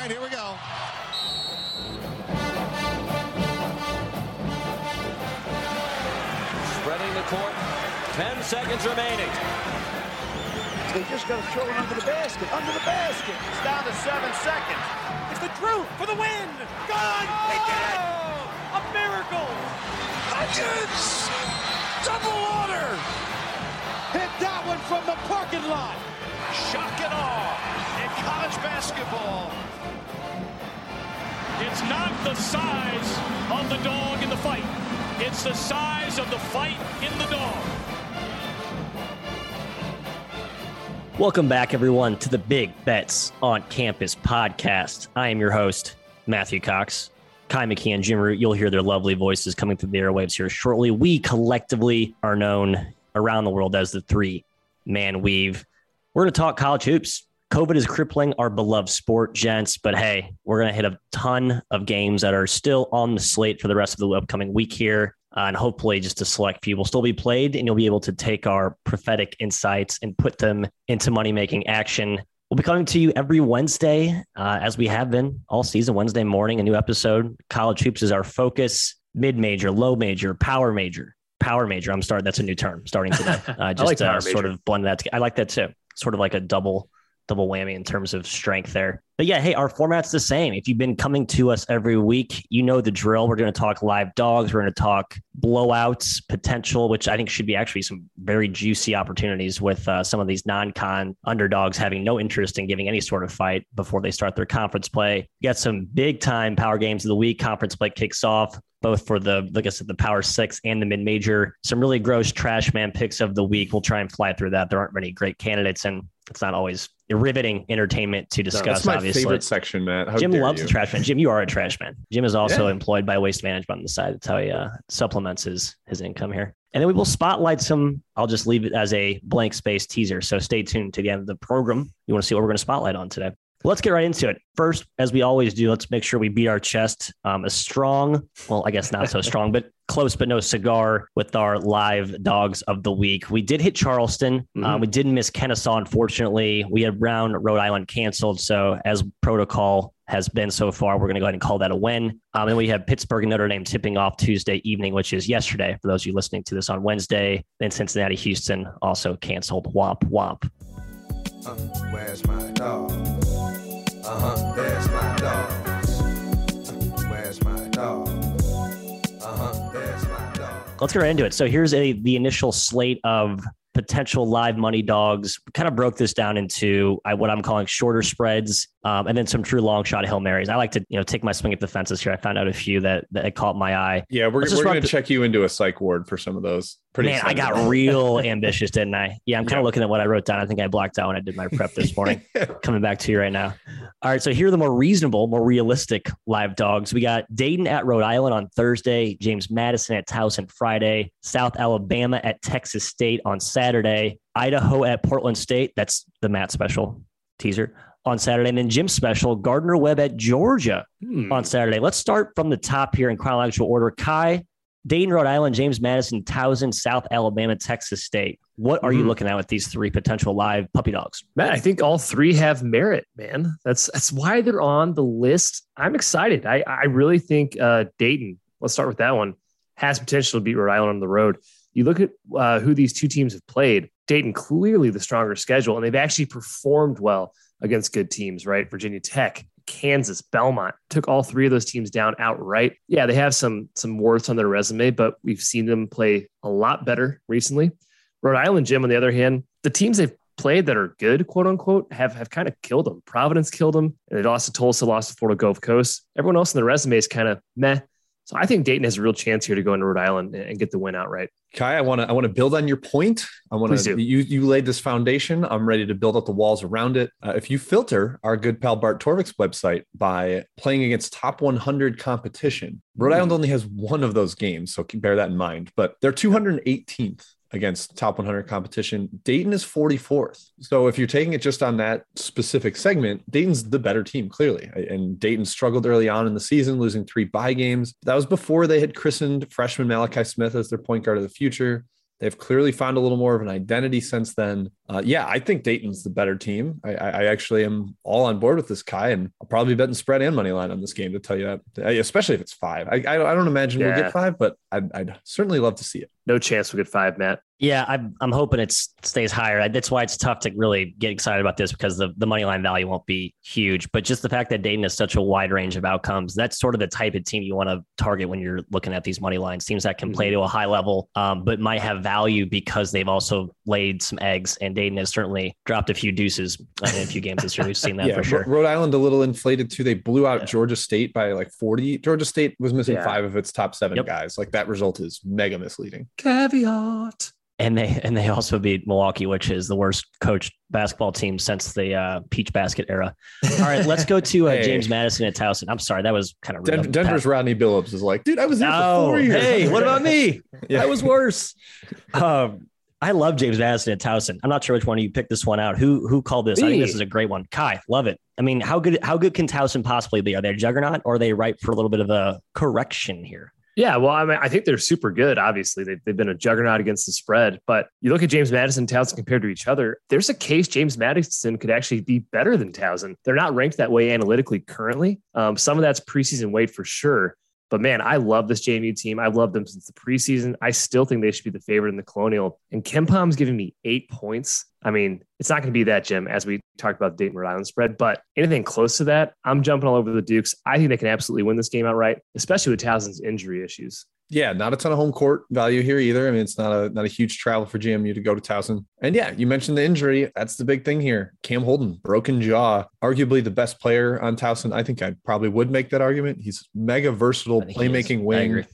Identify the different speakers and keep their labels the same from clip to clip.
Speaker 1: right, here we go.
Speaker 2: Spreading the court. 10 seconds remaining.
Speaker 3: They just got to throw it under the basket, under the basket.
Speaker 4: It's down to seven seconds.
Speaker 5: It's the Drew for the win. Gone.
Speaker 4: They did it.
Speaker 5: Oh, a miracle.
Speaker 3: Hutchins! Double order!
Speaker 5: Hit that one from the parking lot.
Speaker 4: Shock and awe in college basketball.
Speaker 6: It's not the size of the dog in the fight. It's the size of the fight in the dog.
Speaker 7: Welcome back, everyone, to the Big Bets on Campus podcast. I am your host, Matthew Cox. Ky McKeon and Jim Root, you'll hear their lovely voices coming through the airwaves here shortly. We collectively are known around the world as the three man weave. We're going to talk college hoops. COVID is crippling our beloved sport, gents, but hey, we're going to hit a ton of games that are still on the slate for the rest of the upcoming week here. Uh, and hopefully, just a select few will still be played, and you'll be able to take our prophetic insights and put them into money making action. We'll be coming to you every Wednesday, uh, as we have been all season. Wednesday morning, a new episode. College hoops is our focus. Mid major, low major, power major, power major. I'm starting. That's a new term starting today. Uh, just
Speaker 8: like
Speaker 7: uh, sort of blend that. Together. I like that too. Sort of like a double double whammy in terms of strength there. But yeah, hey, our format's the same. If you've been coming to us every week, you know the drill. We're going to talk live dogs. We're going to talk blowouts potential, which I think should be actually some very juicy opportunities with uh, some of these non-con underdogs having no interest in giving any sort of fight before they start their conference play. You got some big time power games of the week. Conference play kicks off both for the, like I said, the Power Six and the mid major. Some really gross trash man picks of the week. We'll try and fly through that. There aren't many great candidates, and it's not always riveting entertainment to
Speaker 8: No,
Speaker 7: discuss.
Speaker 8: that's my
Speaker 7: obviously,
Speaker 8: favorite section, Matt. How
Speaker 7: Jim loves
Speaker 8: you.
Speaker 7: the trash man. Jim, you are a trash man. Jim is also
Speaker 8: Yeah.
Speaker 7: employed by Waste Management on the side. That's how he uh, supplements his his income here. And then we will spotlight some. I'll just leave it as a blank space teaser. So stay tuned to the end of the program. You want to see what we're going to spotlight on today. Let's get right into it. First, as we always do, let's make sure we beat our chest. Um, a strong, well, I guess not so strong, but close, but no cigar with our live dogs of the week. We did hit Charleston.
Speaker 8: Mm-hmm.
Speaker 7: Um, we didn't miss Kennesaw, unfortunately. We had Brown, Rhode Island canceled. So, as protocol has been so far, we're going to go ahead and call that a win. Um, and we have Pittsburgh and Notre Dame tipping off Tuesday evening, which is yesterday. For those of you listening to this on Wednesday, then Cincinnati, Houston also canceled. Womp womp.
Speaker 9: Uh, where's my dog? Uh huh, there's my dog. Uh, where's my dog? Uh huh, there's my dog.
Speaker 7: let's get right into it. So here's a the initial slate of potential live money dogs. We kind of broke this down into what I'm calling shorter spreads, um, and then some true long shot hail marys. I like to you know take my swing at the fences here. I found out a few that that caught my eye.
Speaker 8: Yeah, we're,
Speaker 7: Let's just
Speaker 8: we're going to
Speaker 7: through-
Speaker 8: check you into a psych ward for some of those. Pretty
Speaker 7: Man, I got real ambitious, didn't I? Yeah, I'm kind
Speaker 8: Yeah.
Speaker 7: of looking at what I wrote down. I think I blacked out when I did my prep this morning. Coming back to you right now. All right, so here are the more reasonable, more realistic live dogs. We got Dayton at Rhode Island on Thursday, James Madison at Towson Friday, South Alabama at Texas State on Saturday, Idaho at Portland State. That's the Matt special teaser on Saturday, and then Jim special Gardner Webb at Georgia
Speaker 8: Hmm.
Speaker 7: on Saturday. Let's start from the top here in chronological order. Ky, Dayton, Rhode Island, James Madison, Towson, South Alabama, Texas State. What are you
Speaker 8: Mhm.
Speaker 7: looking at with these three potential live puppy dogs?
Speaker 10: Matt, I think all three have merit, man. That's that's why they're on the list. I'm excited. I I really think uh, Dayton. Let's start with that one. Has potential to beat Rhode Island on the road. You look at uh, who these two teams have played. Dayton clearly the stronger schedule, and they've actually performed well against good teams. Right, Virginia Tech, Kansas, Belmont took all three of those teams down outright. Yeah, they have some some warts on their resume, but we've seen them play a lot better recently. Rhode Island, Jim, on the other hand, the teams they've played that are good, quote unquote, have have kind of killed them. Providence killed them, and they lost to Tulsa, lost to Florida Gulf Coast. Everyone else in the resume is kind of meh. So I think Dayton has a real chance here to go into Rhode Island and get the win outright.
Speaker 8: Ky, I want to I want to build on your point. I want to you you laid this foundation. I'm ready to build up the walls around it. Uh, if you filter our good pal Bart Torvik's website by playing against top 100 competition, Rhode Island only has one of those games, so keep- bear that in mind. But they're 218th against top 100 competition. Dayton is 44th. So if you're taking it just on that specific segment, Dayton's the better team clearly. And Dayton struggled early on in the season, losing three bye games. That was before they had christened freshman Malachi Smith as their point guard of the future. They've clearly found a little more of an identity since then. Uh, yeah, I think Dayton's the better team. I, I, actually am all on board with this guy, and I'll probably bet betting spread and money line on this game to tell you that, especially if it's five. I, I, I don't imagine yeah. we'll get five, but I'd, I'd certainly love to see it.
Speaker 10: No chance we'll get five, Matt.
Speaker 7: Yeah, I'm, I'm hoping it stays higher. That's why it's tough to really get excited about this because the, the money line value won't be huge. But just the fact that Dayton has such a wide range of outcomes, that's sort of the type of team you want to target when you're looking at these money lines. Teams that can play mm-hmm. to a high level, um, but might have value because they've also laid some eggs. And Dayton has certainly dropped a few deuces in a few games this year. We've seen that yeah, for sure.
Speaker 8: Rhode Island a little inflated too. They blew out yeah. Georgia State by like 40. Georgia State was missing yeah. five of its top seven yep. guys. Like that result is mega misleading.
Speaker 10: Caveat
Speaker 7: and they and they also beat Milwaukee, which is the worst coached basketball team since the uh, Peach Basket era. All right, let's go to uh, hey. James Madison at Towson. I'm sorry, that was kind of
Speaker 8: Den- Denver's Rodney Billups is like, dude, I was there oh, for four years.
Speaker 7: Hey, what about me? yeah. I was worse. Um, I love James Madison at Towson. I'm not sure which one of you picked this one out. Who who called this? Me. I think this is a great one. Ky, love it. I mean, how good how good can Towson possibly be? Are they a juggernaut or are they ripe for a little bit of a correction here?
Speaker 10: Yeah, well, I mean, I think they're super good. Obviously, they've, they've been a juggernaut against the spread. But you look at James Madison, Towson compared to each other. There's a case James Madison could actually be better than Towson. They're not ranked that way analytically currently. Um, some of that's preseason weight for sure. But man, I love this JMU team. I've loved them since the preseason. I still think they should be the favorite in the Colonial. And KenPom's giving me eight points. I mean, it's not going to be that, Jim, as we talked about the Dayton Rhode Island spread, but anything close to that, I'm jumping all over the Dukes. I think they can absolutely win this game outright, especially with Towson's injury issues
Speaker 8: yeah, not a ton of home court value here either. I mean, it's not a not a huge travel for GMU to go to Towson. And yeah, you mentioned the injury. That's the big thing here. Cam Holden, broken jaw, arguably the best player on Towson. I think I probably would make that argument. He's mega versatile, playmaking wing.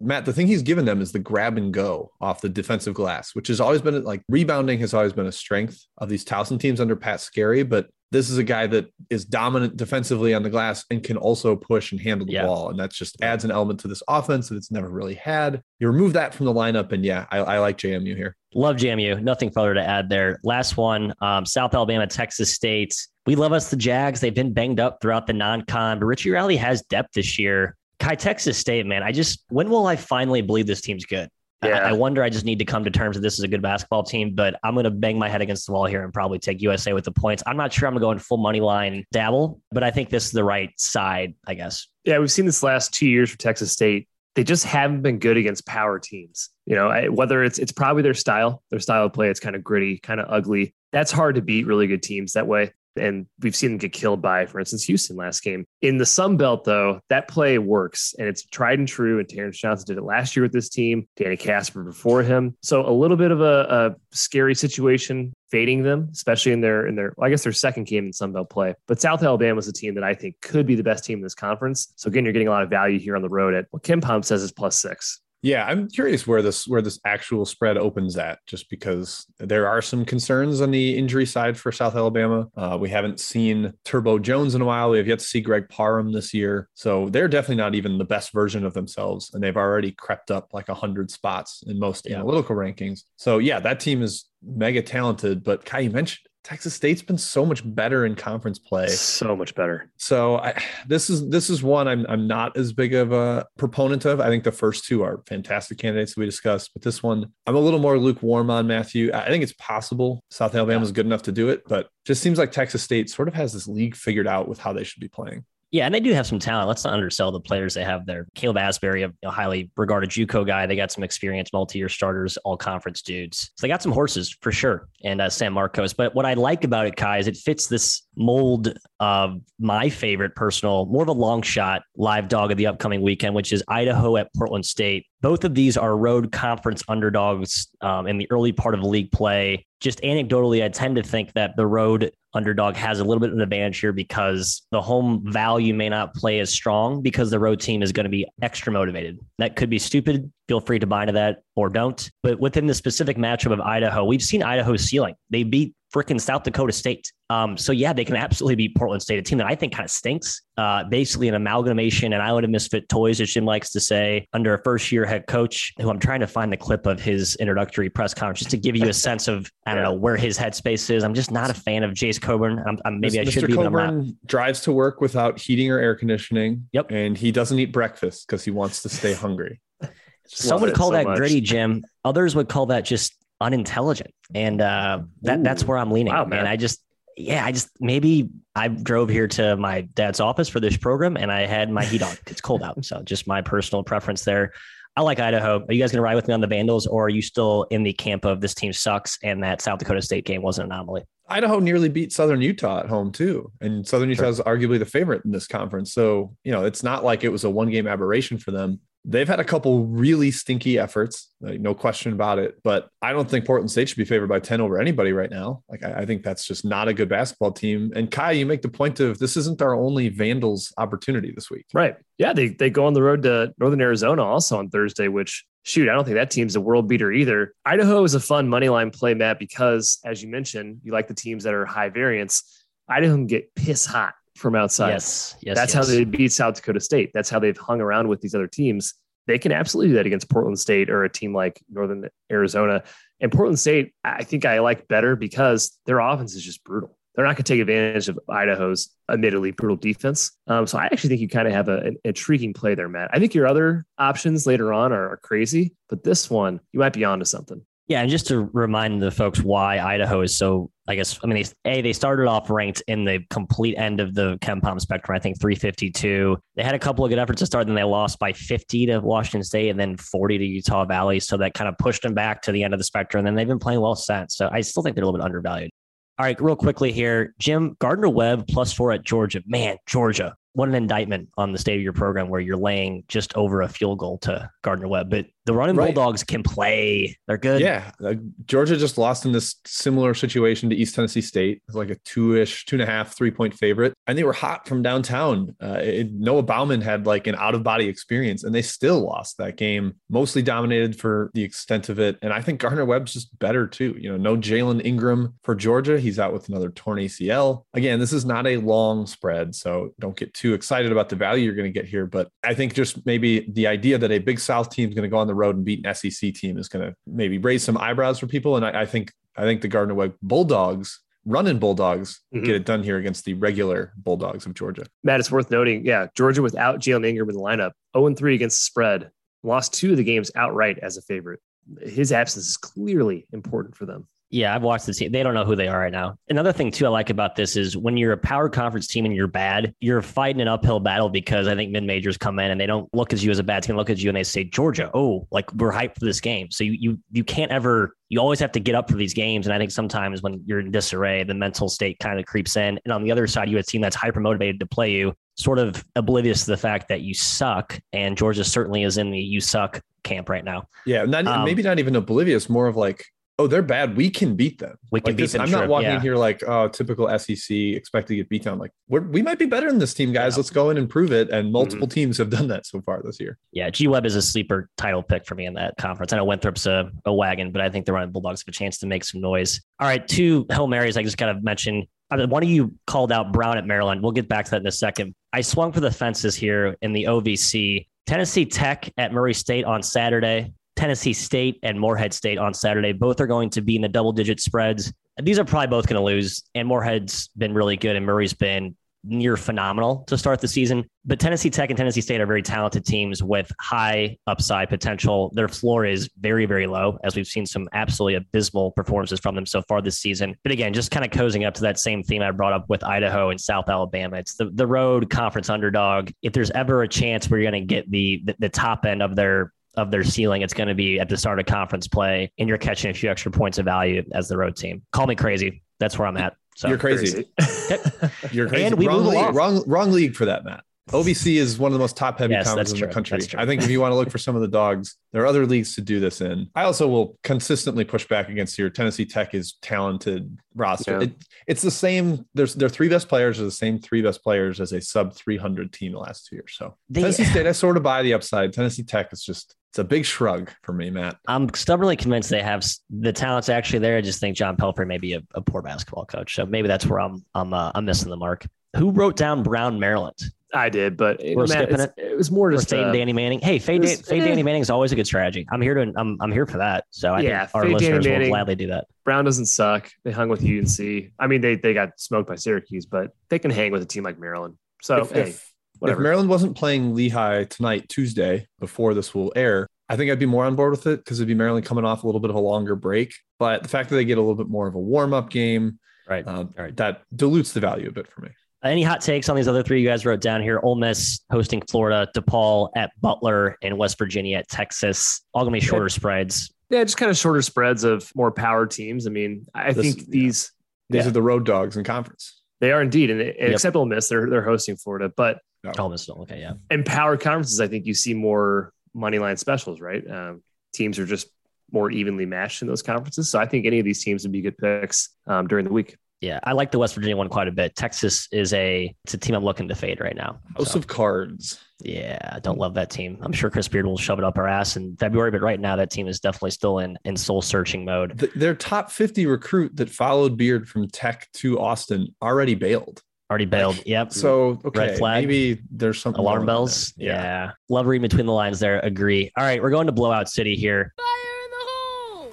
Speaker 8: Matt, the thing he's given them is the grab and go off the defensive glass, which has always been like rebounding has always been a strength of these Towson teams under Pat Skerry. But this is a guy that is dominant defensively on the glass and can also push and handle the yeah. ball. And that just adds an element to this offense that it's never really had. You remove that from the lineup, and yeah, I, I like JMU here.
Speaker 7: Love JMU. Nothing further to add there. Last one um, South Alabama, Texas State. We love us the Jags. They've been banged up throughout the non con, but Richie Riley has depth this year. Ky Texas State, man, I just when will I finally believe this team's good? Yeah. I, I wonder. I just need to come to terms that this is a good basketball team, but I'm going to bang my head against the wall here and probably take USA with the points. I'm not sure I'm going to go in full money line dabble, but I think this is the right side, I guess.
Speaker 10: Yeah, we've seen this last two years for Texas State. They just haven't been good against power teams. You know, whether it's it's probably their style, their style of play. It's kind of gritty, kind of ugly. That's hard to beat really good teams that way and we've seen them get killed by, for instance, Houston last game. In the Sun Belt, though, that play works and it's tried and true. And Terrence Johnson did it last year with this team, Danny Kaspar before him. So a little bit of a, a scary situation fading them, especially in their in their well, I guess their second game in Sun Belt play. But South Alabama is a team that I think could be the best team in this conference. So again, you're getting a lot of value here on the road at what KenPom says is plus six.
Speaker 8: Yeah, I'm curious where this where this actual spread opens at, just because there are some concerns on the injury side for South Alabama. Uh, we haven't seen Turbo Jones in a while. We have yet to see Greg Parham this year, so they're definitely not even the best version of themselves, and they've already crept up like hundred spots in most yeah. analytical rankings. So yeah, that team is mega talented. But Ky, you mentioned Texas State's been so much better in conference play.
Speaker 10: So much better.
Speaker 8: So I, this is this is one I'm I'm not as big of a proponent of. I think the first two are fantastic candidates that we discussed, but this one I'm a little more lukewarm on. Matthew, I think it's possible South Alabama is good enough to do it, but just seems like Texas State sort of has this league figured out with how they should be playing.
Speaker 7: Yeah, and they do have some talent. Let's not undersell the players they have there. Caleb Asberry, a, highly regarded JUCO guy. They got some experience, multi-year starters, all conference dudes. So they got some horses for sure. And uh, San Marcos. But what I like about it, Ky, is it fits this mold of my favorite personal, more of a long shot live dog of the upcoming weekend, which is Idaho at Portland State. Both of these are road conference underdogs um, in the early part of league play. Just anecdotally, I tend to think that the road underdog has a little bit of an advantage here because the home value may not play as strong because the road team is going to be extra motivated. That could be stupid. Feel free to buy into that or don't. But within the specific matchup of Idaho, we've seen Idaho's ceiling. They beat freaking South Dakota State. Um, so yeah, they can absolutely beat Portland State, a team that I think kind of stinks. Uh, basically an amalgamation, and island of misfit toys, as Jim likes to say, under a first year head coach who I'm trying to find the clip of his introductory press conference just to give you a sense of I don't know where his headspace is. I'm just not a fan of Jase Coburn. I'm, I'm maybe Mr. I should be, Coburn but I'm not.
Speaker 8: drives to work without heating or air conditioning.
Speaker 7: Yep,
Speaker 8: and he doesn't eat breakfast because he wants to stay hungry.
Speaker 7: Some would call so that much. gritty, Jim. Others would call that just unintelligent, and uh, that that's where I'm leaning.
Speaker 10: Wow,
Speaker 7: and
Speaker 10: man.
Speaker 7: I just yeah, I just maybe I drove here to my dad's office for this program, and I had my heat on. It's cold out, so just my personal preference there. I like Idaho. Are you guys going to ride with me on the Vandals, or are you still in the camp of this team sucks and that South Dakota State game was an anomaly?
Speaker 8: Idaho nearly beat Southern Utah at home too, and Southern Utah
Speaker 7: Sure.
Speaker 8: is arguably the favorite in this conference. So you know, it's not like it was a one game aberration for them. They've had a couple really stinky efforts, like, no question about it. But I don't think Portland State should be favored by ten over anybody right now. Like I, I think that's just not a good basketball team. And Ky, you make the point of this isn't our only Vandals opportunity this week.
Speaker 10: Right. Yeah, they they go on the road to Northern Arizona also on Thursday, which shoot, I don't think that team's a world beater either. Idaho is a fun money line play, Matt, because as you mentioned, you like the teams that are high variance. Idaho can get piss hot from outside.
Speaker 7: Yes, yes.
Speaker 10: That's
Speaker 7: yes.
Speaker 10: how they beat South Dakota State. That's how they've hung around with these other teams. They can absolutely do that against Portland State or a team like Northern Arizona. And Portland State, I think I like better because their offense is just brutal. They're not going to take advantage of Idaho's admittedly brutal defense. Um, so I actually think you kind of have a, an intriguing play there, Matt. I think your other options later on are, are crazy, but this one you might be onto something.
Speaker 7: Yeah, and just to remind the folks why Idaho is so, I guess, I mean, they, a they started off ranked in the complete end of the KenPom spectrum. I think 352. They had a couple of good efforts to start, then they lost by 50 to Washington State and then 40 to Utah Valley. So that kind of pushed them back to the end of the spectrum. And then they've been playing well since. So I still think they're a little bit undervalued. All right, real quickly here, Jim Gardner Webb plus four at Georgia. Man, Georgia, what an indictment on the state of your program where you're laying just over a field goal to Gardner Webb. But the running
Speaker 8: Right.
Speaker 7: Bulldogs can play. They're good.
Speaker 8: Yeah, uh, Georgia just lost in this similar situation to East Tennessee State, It's like a two-ish, two and a half, three-point favorite, and they were hot from downtown. Uh, it, Noah Baumann had like an out-of-body experience, and they still lost that game, mostly dominated for the extent of it. And I think Gardner Webb's just better too. You know, no Jailyn Ingram for Georgia; he's out with another torn ACL. Again, this is not a long spread, so don't get too excited about the value you're going to get here. But I think just maybe the idea that a Big South team is going to go on the road and beat an SEC team is going to maybe raise some eyebrows for people. And I, I think I think the Gardner Webb Bulldogs, running Bulldogs,
Speaker 10: Mhm.
Speaker 8: get it done here against the regular Bulldogs of Georgia.
Speaker 10: Matt, it's worth noting, yeah, Georgia without Jailyn Ingram in the lineup, 0 3 against the spread, lost two of the games outright as a favorite. His absence is clearly important for them.
Speaker 7: Yeah, I've watched the team. They don't know who they are right now. Another thing too I like about this is when you're a power conference team and you're bad, you're fighting an uphill battle because I think mid majors come in and they don't look at you as a bad team, look at you and they say Georgia, oh, like we're hyped for this game. So you you you can't ever you always have to get up for these games. And I think sometimes when you're in disarray, the mental state kind of creeps in. And on the other side, you had a team that's hyper motivated to play you, sort of oblivious to the fact that you suck. And Georgia certainly is in the you suck camp right now.
Speaker 8: Yeah, not
Speaker 7: Um,
Speaker 8: maybe not even oblivious, more of like, oh, they're bad. We can beat them.
Speaker 7: We can
Speaker 8: Like
Speaker 7: beat
Speaker 8: this,
Speaker 7: them.
Speaker 8: I'm not walking
Speaker 7: yeah.
Speaker 8: in here like, oh, typical SEC, expect to get beat down. Like, we're, we might be better than this team, guys.
Speaker 7: Yeah. Mm-hmm.
Speaker 8: Let's go in and prove it. And multiple teams have done that so far this year.
Speaker 7: Yeah, G Web is a sleeper title pick for me in that conference. I know Winthrop's a, a wagon, but I think the running Bulldogs have a chance to make some noise. All right, two Hail Marys I just got to mention. I mean, one of you called out Brown at Maryland. We'll get back to that in a second. I swung for the fences here in the OVC. Tennessee Tech at Murray State on Saturday. Tennessee State and Morehead State on Saturday. Both are going to be in the double digit spreads. These are probably both going to lose. And Morehead's been really good, and Murray's been near phenomenal to start the season. But Tennessee Tech and Tennessee State are very talented teams with high upside potential. Their floor is very, very low, as we've seen some absolutely abysmal performances from them so far this season. But again, just kind of cozying up to that same theme I brought up with Idaho and South Alabama. It's the, the road conference underdog. If there's ever a chance where you're going to get the, the the top end of their of their ceiling, it's going to be at the start of conference play, and you're catching a few extra points of value as the road team. Call me crazy. That's where I'm at. So
Speaker 8: You're crazy. You're crazy.
Speaker 7: And we
Speaker 8: wrong,
Speaker 7: move
Speaker 8: league,
Speaker 7: along.
Speaker 8: wrong, wrong league for that, Matt. OVC is one of the most top heavy
Speaker 7: Yes,
Speaker 8: conferences
Speaker 7: that's
Speaker 8: in the country. I think if you want to look for some of the dogs, there are other leagues to do this in. I also will consistently push back against your Tennessee Tech is talented roster.
Speaker 10: Yeah.
Speaker 8: It, it's the same. There's their three best players are the same three best players as a sub 300 team the last two years. So
Speaker 7: They-
Speaker 8: Tennessee State, I sort of buy the upside. Tennessee Tech is just it's a big shrug for me, Matt.
Speaker 7: I'm stubbornly convinced they have the talent's actually there. I just think John Pelphrey may be a, a poor basketball coach. So maybe that's where I'm I'm uh, I'm missing the mark. Who wrote down Brown, Maryland?
Speaker 10: I did, but
Speaker 7: We're
Speaker 10: Matt,
Speaker 7: skipping
Speaker 10: it's- it was more
Speaker 7: Or
Speaker 10: just
Speaker 7: fade
Speaker 10: uh,
Speaker 7: Danny Manning. Hey, fade,
Speaker 10: was-
Speaker 7: Dan- fade
Speaker 10: eh.
Speaker 7: Danny Manning is always a good strategy. I'm here to I'm I'm here for that. So I
Speaker 10: Yeah,
Speaker 7: think our
Speaker 10: fade Danny
Speaker 7: listeners will
Speaker 10: Manning.
Speaker 7: gladly do that.
Speaker 10: Brown doesn't suck. They hung with UNC. I mean, they they got smoked by Syracuse, but they can hang with a team like Maryland. So
Speaker 8: if,
Speaker 10: hey,
Speaker 8: if, if. Maryland wasn't playing Lehigh tonight, Tuesday, before this will air, I think I'd be more on board with it because it'd be Maryland coming off a little bit of a longer break. But the fact that they get a little bit more of a warm up game,
Speaker 7: Right.
Speaker 8: uh,
Speaker 7: right.
Speaker 8: that dilutes the value a bit for me.
Speaker 7: Any hot takes on these other three you guys wrote down here? Ole Miss hosting Florida, DePaul at Butler, and West Virginia at Texas. All gonna be shorter spreads.
Speaker 10: Yeah, just kind of shorter spreads of more power teams. I mean, I
Speaker 8: This-
Speaker 10: think these
Speaker 8: These
Speaker 10: Yeah.
Speaker 8: are the road dogs in conference.
Speaker 10: they are indeed, and, and
Speaker 7: Yep.
Speaker 10: except Ole Miss, they're they're hosting Florida, but
Speaker 7: Ole Miss, okay, yeah.
Speaker 10: in power conferences, I think you see more money line specials, right? Um, teams are just more evenly matched in those conferences, so I think any of these teams would be good picks um, during the week.
Speaker 7: Yeah, I like the West Virginia one quite a bit. Texas is a it's a team I'm looking to fade right now.
Speaker 8: House
Speaker 7: So,
Speaker 8: of Cards.
Speaker 7: yeah, I don't love that team. I'm sure Chris Beard will shove it up our ass in February, but right now that team is definitely still in in soul searching mode.
Speaker 8: Th- their top 50 recruit that followed Beard from Tech to Austin already bailed.
Speaker 7: Already bailed. Yep.
Speaker 8: So, okay,
Speaker 7: flag.
Speaker 8: maybe there's some
Speaker 7: Alarm
Speaker 8: going
Speaker 7: bells.
Speaker 8: there.
Speaker 7: Yeah. Love reading between the lines there. Agree. All right, we're going to Blowout City here.
Speaker 1: Fire in the hole!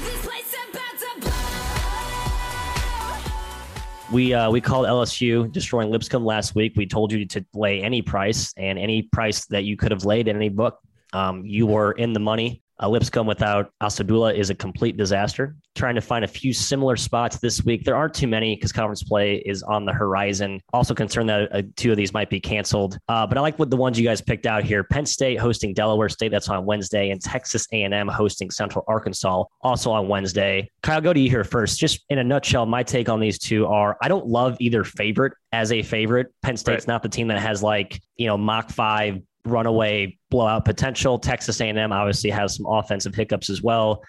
Speaker 1: This place about to blow!
Speaker 7: We uh, we called LSU destroying Lipscomb last week. We told you to lay any price and any price that you could have laid in any book. Um, you were in the money. Uh, Lipscomb without Asadullah is a complete disaster. Trying to find a few similar spots this week. There aren't too many because conference play is on the horizon. Also concerned that uh, two of these might be canceled. Uh, but I like what the ones you guys picked out here. Penn State hosting Delaware State. That's on Wednesday, and Texas A&M hosting Central Arkansas also on Wednesday. Kyle, go to you here first. Just in a nutshell, my take on these two are: I don't love either favorite as a favorite. Penn State's not the team that has like you know Mach five runaway blowout potential. Texas A&M obviously has some offensive hiccups as well,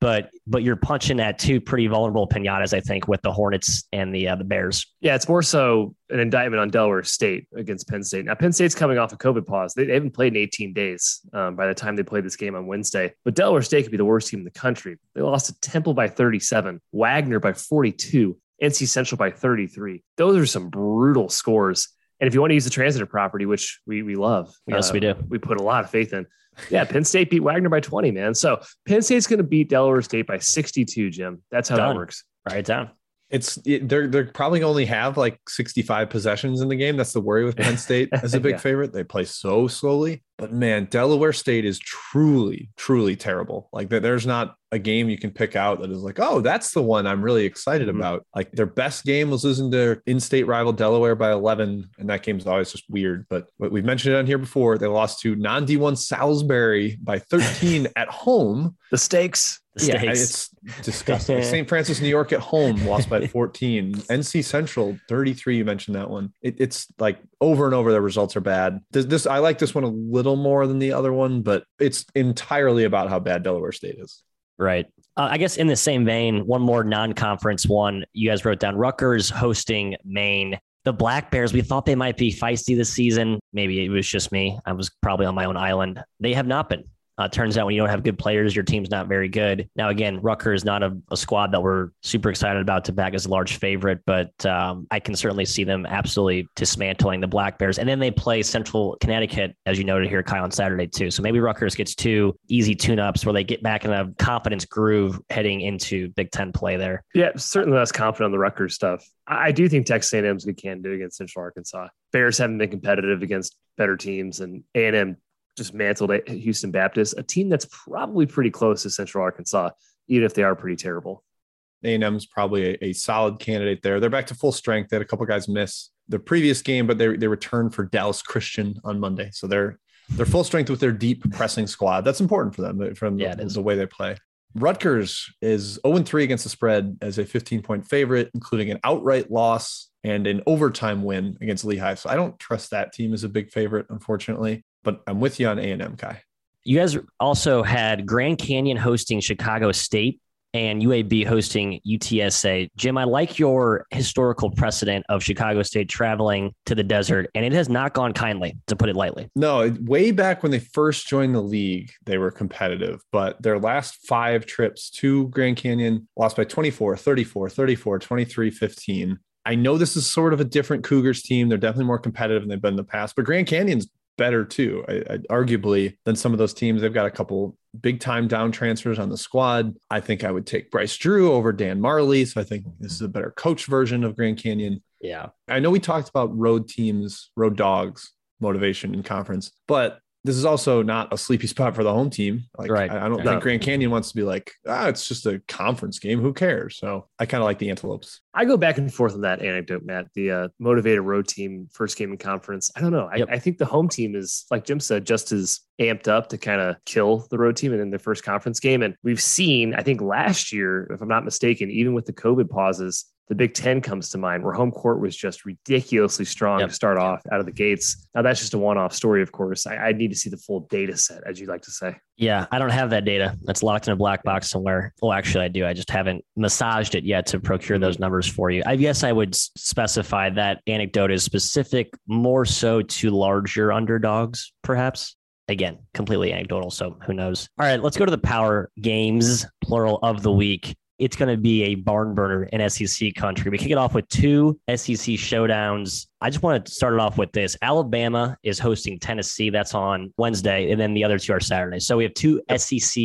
Speaker 7: but but you're punching at two pretty vulnerable pinatas, I think, with the Hornets and the uh, the Bears.
Speaker 10: Yeah, it's more so an indictment on Delaware State against Penn State. Now, Penn State's coming off a COVID pause. They, they haven't played in 18 days um, by the time they played this game on Wednesday. But Delaware State could be the worst team in the country. They lost to Temple by 37, Wagner by 42, NC Central by 33. Those are some brutal scores. And if you want to use the transitive property, which we we love,
Speaker 7: Yes,
Speaker 10: uh,
Speaker 7: we do.
Speaker 10: We put a lot of faith in. Yeah, Penn State beat Wagner by 20, man. So Penn State's going to beat Delaware State by 62, Jim. That's how
Speaker 7: Done.
Speaker 10: that works.
Speaker 7: Write it down.
Speaker 8: It's it, they're they're probably only have like 65 possessions in the game. That's the worry with Penn State as a big
Speaker 10: Yeah.
Speaker 8: favorite. They play so slowly. But man, Delaware State is truly, truly terrible. Like there's not a game you can pick out that is like, oh, that's the one I'm really excited
Speaker 10: Mhm.
Speaker 8: about. Like their best game was losing to in-state rival Delaware by 11, and that game's always just weird. But we've mentioned it on here before, they lost to non-D1 Salisbury by 13 at home.
Speaker 10: The stakes.
Speaker 7: The
Speaker 8: Yeah,
Speaker 7: stakes.
Speaker 8: it's disgusting. St. Francis, New York at home lost by 14. NC Central 33. You mentioned that one. It, it's like over and over. The results are bad. This, this I like this one a little more than the other one, but it's entirely about how bad Delaware State is.
Speaker 7: Right. Uh, I guess in the same vein, one more non-conference one. You guys wrote down Rutgers hosting Maine. The Black Bears, we thought they might be feisty this season. Maybe it was just me. I was probably on my own island. They have not been. Uh, turns out when you don't have good players, your team's not very good. Now, again, Rutgers is not a, a squad that we're super excited about to back as a large favorite, but um, I can certainly see them absolutely dismantling the Black Bears. And then they play Central Connecticut, as you noted here, Kyle, on Saturday, too. So maybe Rutgers gets two easy tune ups where they get back in a confidence groove heading into Big Ten play there.
Speaker 10: Yeah, certainly less confident on the Rutgers stuff. I, do think Texas A&M's a good candidate against Central Arkansas. Bears haven't been competitive against better teams, and A&M just mantled at Houston Baptist, a team that's probably pretty close to Central Arkansas, even if they are pretty terrible.
Speaker 8: A&M's probably a, a solid candidate there. They're back to full strength. They had a couple guys miss the previous game, but they they returned for Dallas Christian on Monday. So they're they're full strength with their deep pressing squad. That's important for them uh, from
Speaker 7: Yeah,
Speaker 8: the, the way they play. Rutgers is 0 3 against the spread as a 15 point favorite, including an outright loss and an overtime win against Lehigh. So I don't trust that team as a big favorite, unfortunately. But I'm with you on A&M, Ky.
Speaker 7: You guys also had Grand Canyon hosting Chicago State and UAB hosting UTSA. Jim, I like your historical precedent of Chicago State traveling to the desert, and it has not gone kindly, to put it lightly.
Speaker 8: No, way back when they first joined the league, they were competitive, but their last five trips to Grand Canyon lost by 24, 34, 34, 23, 15. I know this is sort of a different Cougars team. They're definitely more competitive than they've been in the past, but Grand Canyon's better too, I, I, arguably, than some of those teams. They've got a couple big time down transfers on the squad. I think I would take Bryce Drew over Dan Majerle. So I think this is a better coach version of Grand Canyon.
Speaker 7: Yeah.
Speaker 8: I know we talked about road teams, road dogs motivation in conference, but this is also not a sleepy spot for the home team. Like,
Speaker 7: Right.
Speaker 8: I, I don't
Speaker 10: No.
Speaker 8: think Grand Canyon wants to be like, ah, it's just a conference game. Who cares? So I kind of like the Antelopes.
Speaker 10: I go back and forth on that anecdote, Matt. The uh, motivated road team first game in conference. I don't know. I,
Speaker 7: Yep.
Speaker 10: I think the home team is, like Jim said, just as amped up to kind of kill the road team in their first conference game. And we've seen, I think last year, if I'm not mistaken, even with the COVID pauses, the Big Ten comes to mind, where home court was just ridiculously strong
Speaker 7: Yep.
Speaker 10: to start off out of the gates. Now that's just a one-off story, of course. I, I need to see the full data set, as you like to say.
Speaker 7: Yeah, I don't have that data. That's locked in a black box somewhere. Well, actually, I do. I just haven't massaged it yet to procure mm-hmm. those numbers for you. I guess I would specify that anecdote is specific more so to larger underdogs, perhaps. Again, completely anecdotal. So who knows? All right, let's go to the power games, plural of the week. It's going to be a barn burner in SEC country. We kick it off with two SEC showdowns. I just want to start it off with this. Alabama is hosting Tennessee. That's on Wednesday, and then the other two are Saturday. So we have two SEC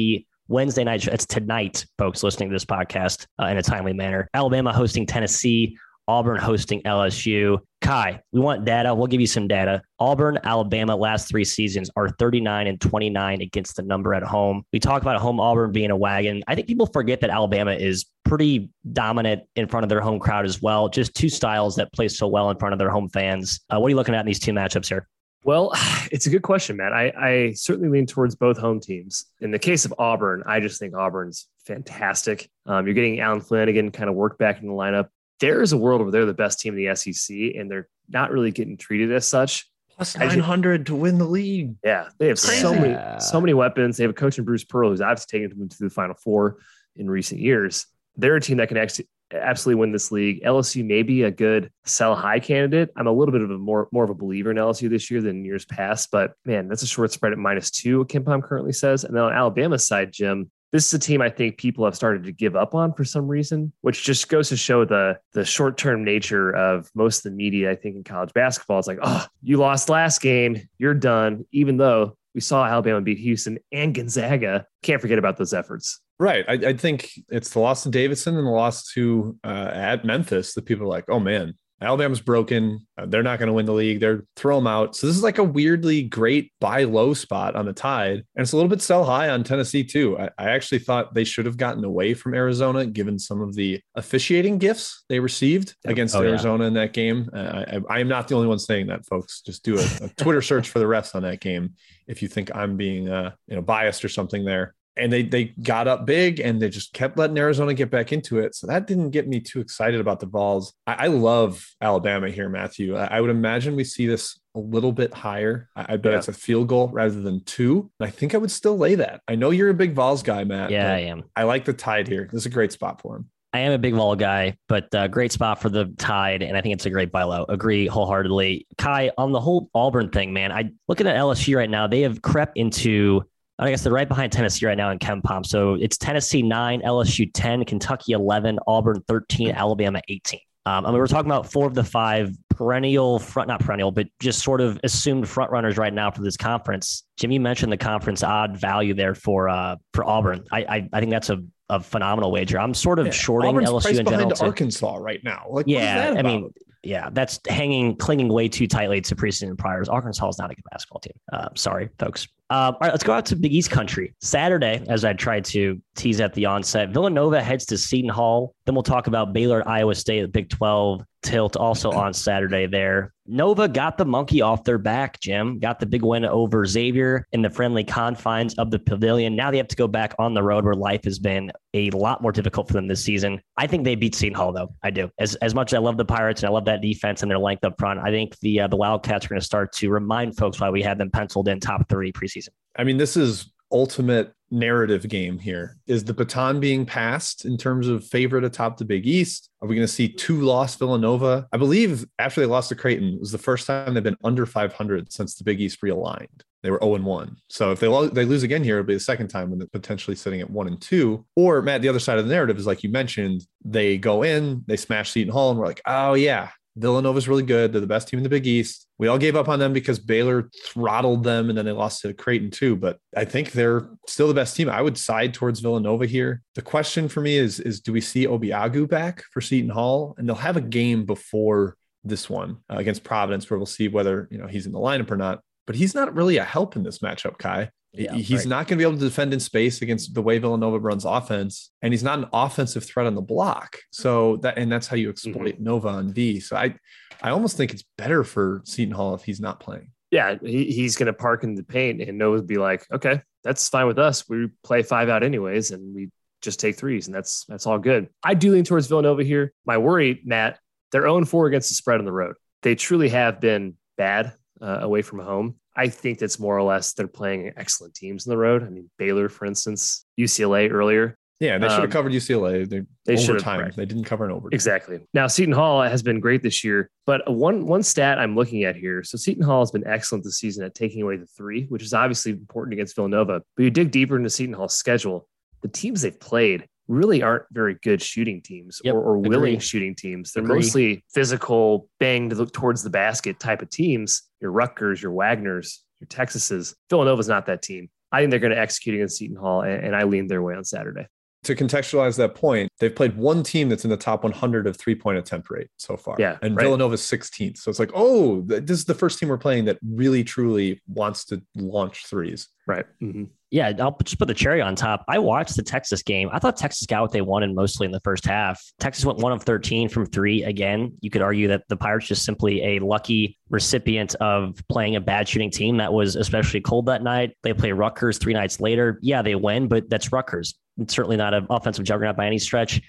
Speaker 7: Wednesday night. It's tonight, folks, listening to this podcast uh, in a timely manner. Alabama hosting Tennessee. Auburn hosting LSU. Ky, we want data. We'll give you some data. Auburn, Alabama, last three seasons are 39 and 29 against the number at home. We talk about home Auburn being a wagon. I think people forget that Alabama is pretty dominant in front of their home crowd as well. Just two styles that play so well in front of their home fans. Uh, what are you looking at in these two matchups here?
Speaker 10: Well, it's a good question, Matt. I, I certainly lean towards both home teams. In the case of Auburn, I just think Auburn's fantastic. Um, you're getting Allen Flanigan kind of work back in the lineup. There is a world where they're the best team in the SEC, and they're not really getting treated as such.
Speaker 8: Plus
Speaker 10: I
Speaker 8: 900 to win the league.
Speaker 10: Yeah, they have so
Speaker 7: Crazy.
Speaker 10: many so many weapons. They have a coach in Bruce Pearl who's obviously taken them to the Final Four in recent years. They're a team that can actually absolutely win this league. LSU may be a good sell high candidate. I'm a little bit of a more more of a believer in LSU this year than years past, but man, that's a short spread at minus two. KenPom currently says, and then on Alabama's side, Jim. This is a team I think people have started to give up on for some reason, which just goes to show the the short term nature of most of the media. I think in college basketball, it's like, oh, you lost last game, you're done. Even though we saw Alabama beat Houston and Gonzaga, can't forget about those efforts.
Speaker 8: Right. I, I think it's the loss to Davidson and the loss to uh, at Memphis that people are like, oh man, Alabama's broken. Uh, they're not going to win the league. They're throw them out. So this is like a weirdly great buy low spot on the tide. And it's a little bit sell high on Tennessee too. I, I actually thought they should have gotten away from Arizona given some of the officiating gifts they received against
Speaker 7: Oh, yeah.
Speaker 8: Arizona in that game. Uh, I, I am not the only one saying that, folks. Just do a, a Twitter search for the refs on that game if you think I'm being uh, you know biased or something there and they they got up big and they just kept letting Arizona get back into it. So that didn't get me too excited about the Vols. I, I love Alabama here, Matthew. I, I would imagine we see this a little bit higher. I, I bet
Speaker 10: Yeah.
Speaker 8: it's a field goal rather than two. And I think I would still lay that. I know you're a big Vols guy, Matt.
Speaker 7: Yeah, I am.
Speaker 8: I like the tide here. This is a great spot for him.
Speaker 7: I am a big Vol guy, but uh, great spot for the Tide, and I think it's a great buy low. Agree wholeheartedly. Ky, on the whole Auburn thing, man, I looking at LSU right now. They have crept into. I guess they're right behind Tennessee right now in KenPom. So it's Tennessee nine, LSU ten, Kentucky eleven, Auburn thirteen, Alabama eighteen. Um, I mean, we're talking about four of the five perennial front, not perennial, but just sort of assumed front runners right now for this conference. Jim, you mentioned the conference odd value there for uh, for Auburn. I, I I think that's a, a phenomenal wager. I'm sort of shorting
Speaker 8: Auburn's
Speaker 7: LSU in general.
Speaker 8: behind. Arkansas right now. Like,
Speaker 7: Yeah, I mean, yeah, that's hanging, clinging way too tightly to preseason priors. Arkansas is not a good basketball team. Uh, sorry, folks. Uh, all right, let's go out to Big East country. Saturday, as I tried to tease at the onset, Villanova heads to Seton Hall. Then we'll talk about Baylor, Iowa State, the Big 12 tilt also on Saturday there. Nova got the monkey off their back, Jim. Got the big win over Xavier in the friendly confines of the pavilion. Now they have to go back on the road where life has been a lot more difficult for them this season. I think they beat Seton Hall, though. I do. As, as much as I love the Pirates and I love that defense and their length up front, I think the uh, the Wildcats are going to start to remind folks why we had them penciled in top three preseason.
Speaker 8: I mean, this is ultimate narrative game here. Is the baton being passed in terms of favorite atop the Big East? Are we going to see two loss Villanova? I believe after they lost to Creighton was the first time they've been under 500 since the Big East realigned. They were 0 and 1. So if they lo- they lose again here, it'll be the second time when they're potentially sitting at 1 and 2. Or Matt, the other side of the narrative is like you mentioned, they go in, they smash Seton Hall, and we're like, oh yeah, Villanova's really good. They're the best team in the Big East. We all gave up on them because Baylor throttled them and then they lost to Creighton too. But I think they're still the best team. I would side towards Villanova here. The question for me is, is do we see Obiagu back for Seton Hall? And they'll have a game before this one uh, against Providence where we'll see whether you know he's in the lineup or not. but he's not really a help in this matchup, Ky.
Speaker 7: Yeah,
Speaker 8: he's
Speaker 7: right.
Speaker 8: not going to be able to defend in space against the way Villanova runs offense, and he's not an offensive threat on the block. So that and that's how you
Speaker 7: Mm-hmm.
Speaker 8: exploit Nova on V. So I, I almost think it's better for Seton Hall if he's not playing.
Speaker 10: Yeah, he, he's going to park in the paint and Nova would be like, okay, that's fine with us. We play five out anyways, and we just take threes, and that's that's all good. I do lean towards Villanova here. My worry, Matt, they're 0 4 against the spread on the road. They truly have been bad uh, away from home. I think that's more or less they're playing excellent teams on the road. I mean, Baylor, for instance, UCLA earlier.
Speaker 8: Yeah, they should have
Speaker 10: Um,
Speaker 8: covered UCLA. They,
Speaker 10: they should have, right.
Speaker 8: They didn't cover an overtime.
Speaker 10: Exactly. Now Seton Hall has been great this year, but one one stat I'm looking at here. So Seton Hall has been excellent this season at taking away the three, which is obviously important against Villanova. But you dig deeper into Seton Hall's schedule, the teams they've played really aren't very good shooting teams
Speaker 7: Yep,
Speaker 10: or, or willing
Speaker 7: agree.
Speaker 10: shooting teams. They're
Speaker 7: Agree.
Speaker 10: mostly physical, bang to look towards the basket type of teams. Your Rutgers, your Wagners, your Texases. Villanova's not that team. I think they're going to execute against Seton Hall, and, and I lean their way on Saturday.
Speaker 8: To contextualize that point, they've played one team that's in the top 100 of three point attempt rate so far.
Speaker 10: Yeah,
Speaker 8: And
Speaker 10: right.
Speaker 8: Villanova's 16th. So it's like, oh, this is the first team we're playing that really, truly wants to launch threes.
Speaker 10: Right. Mhm.
Speaker 7: Yeah, I'll just put the cherry on top. I watched the Texas game. I thought Texas got what they wanted mostly in the first half. Texas went one of 13 from three. Again, you could argue that the Pirates just simply a lucky recipient of playing a bad shooting team that was especially cold that night. They play Rutgers three nights later. Yeah, they win, but that's Rutgers. It's certainly not an offensive juggernaut by any stretch.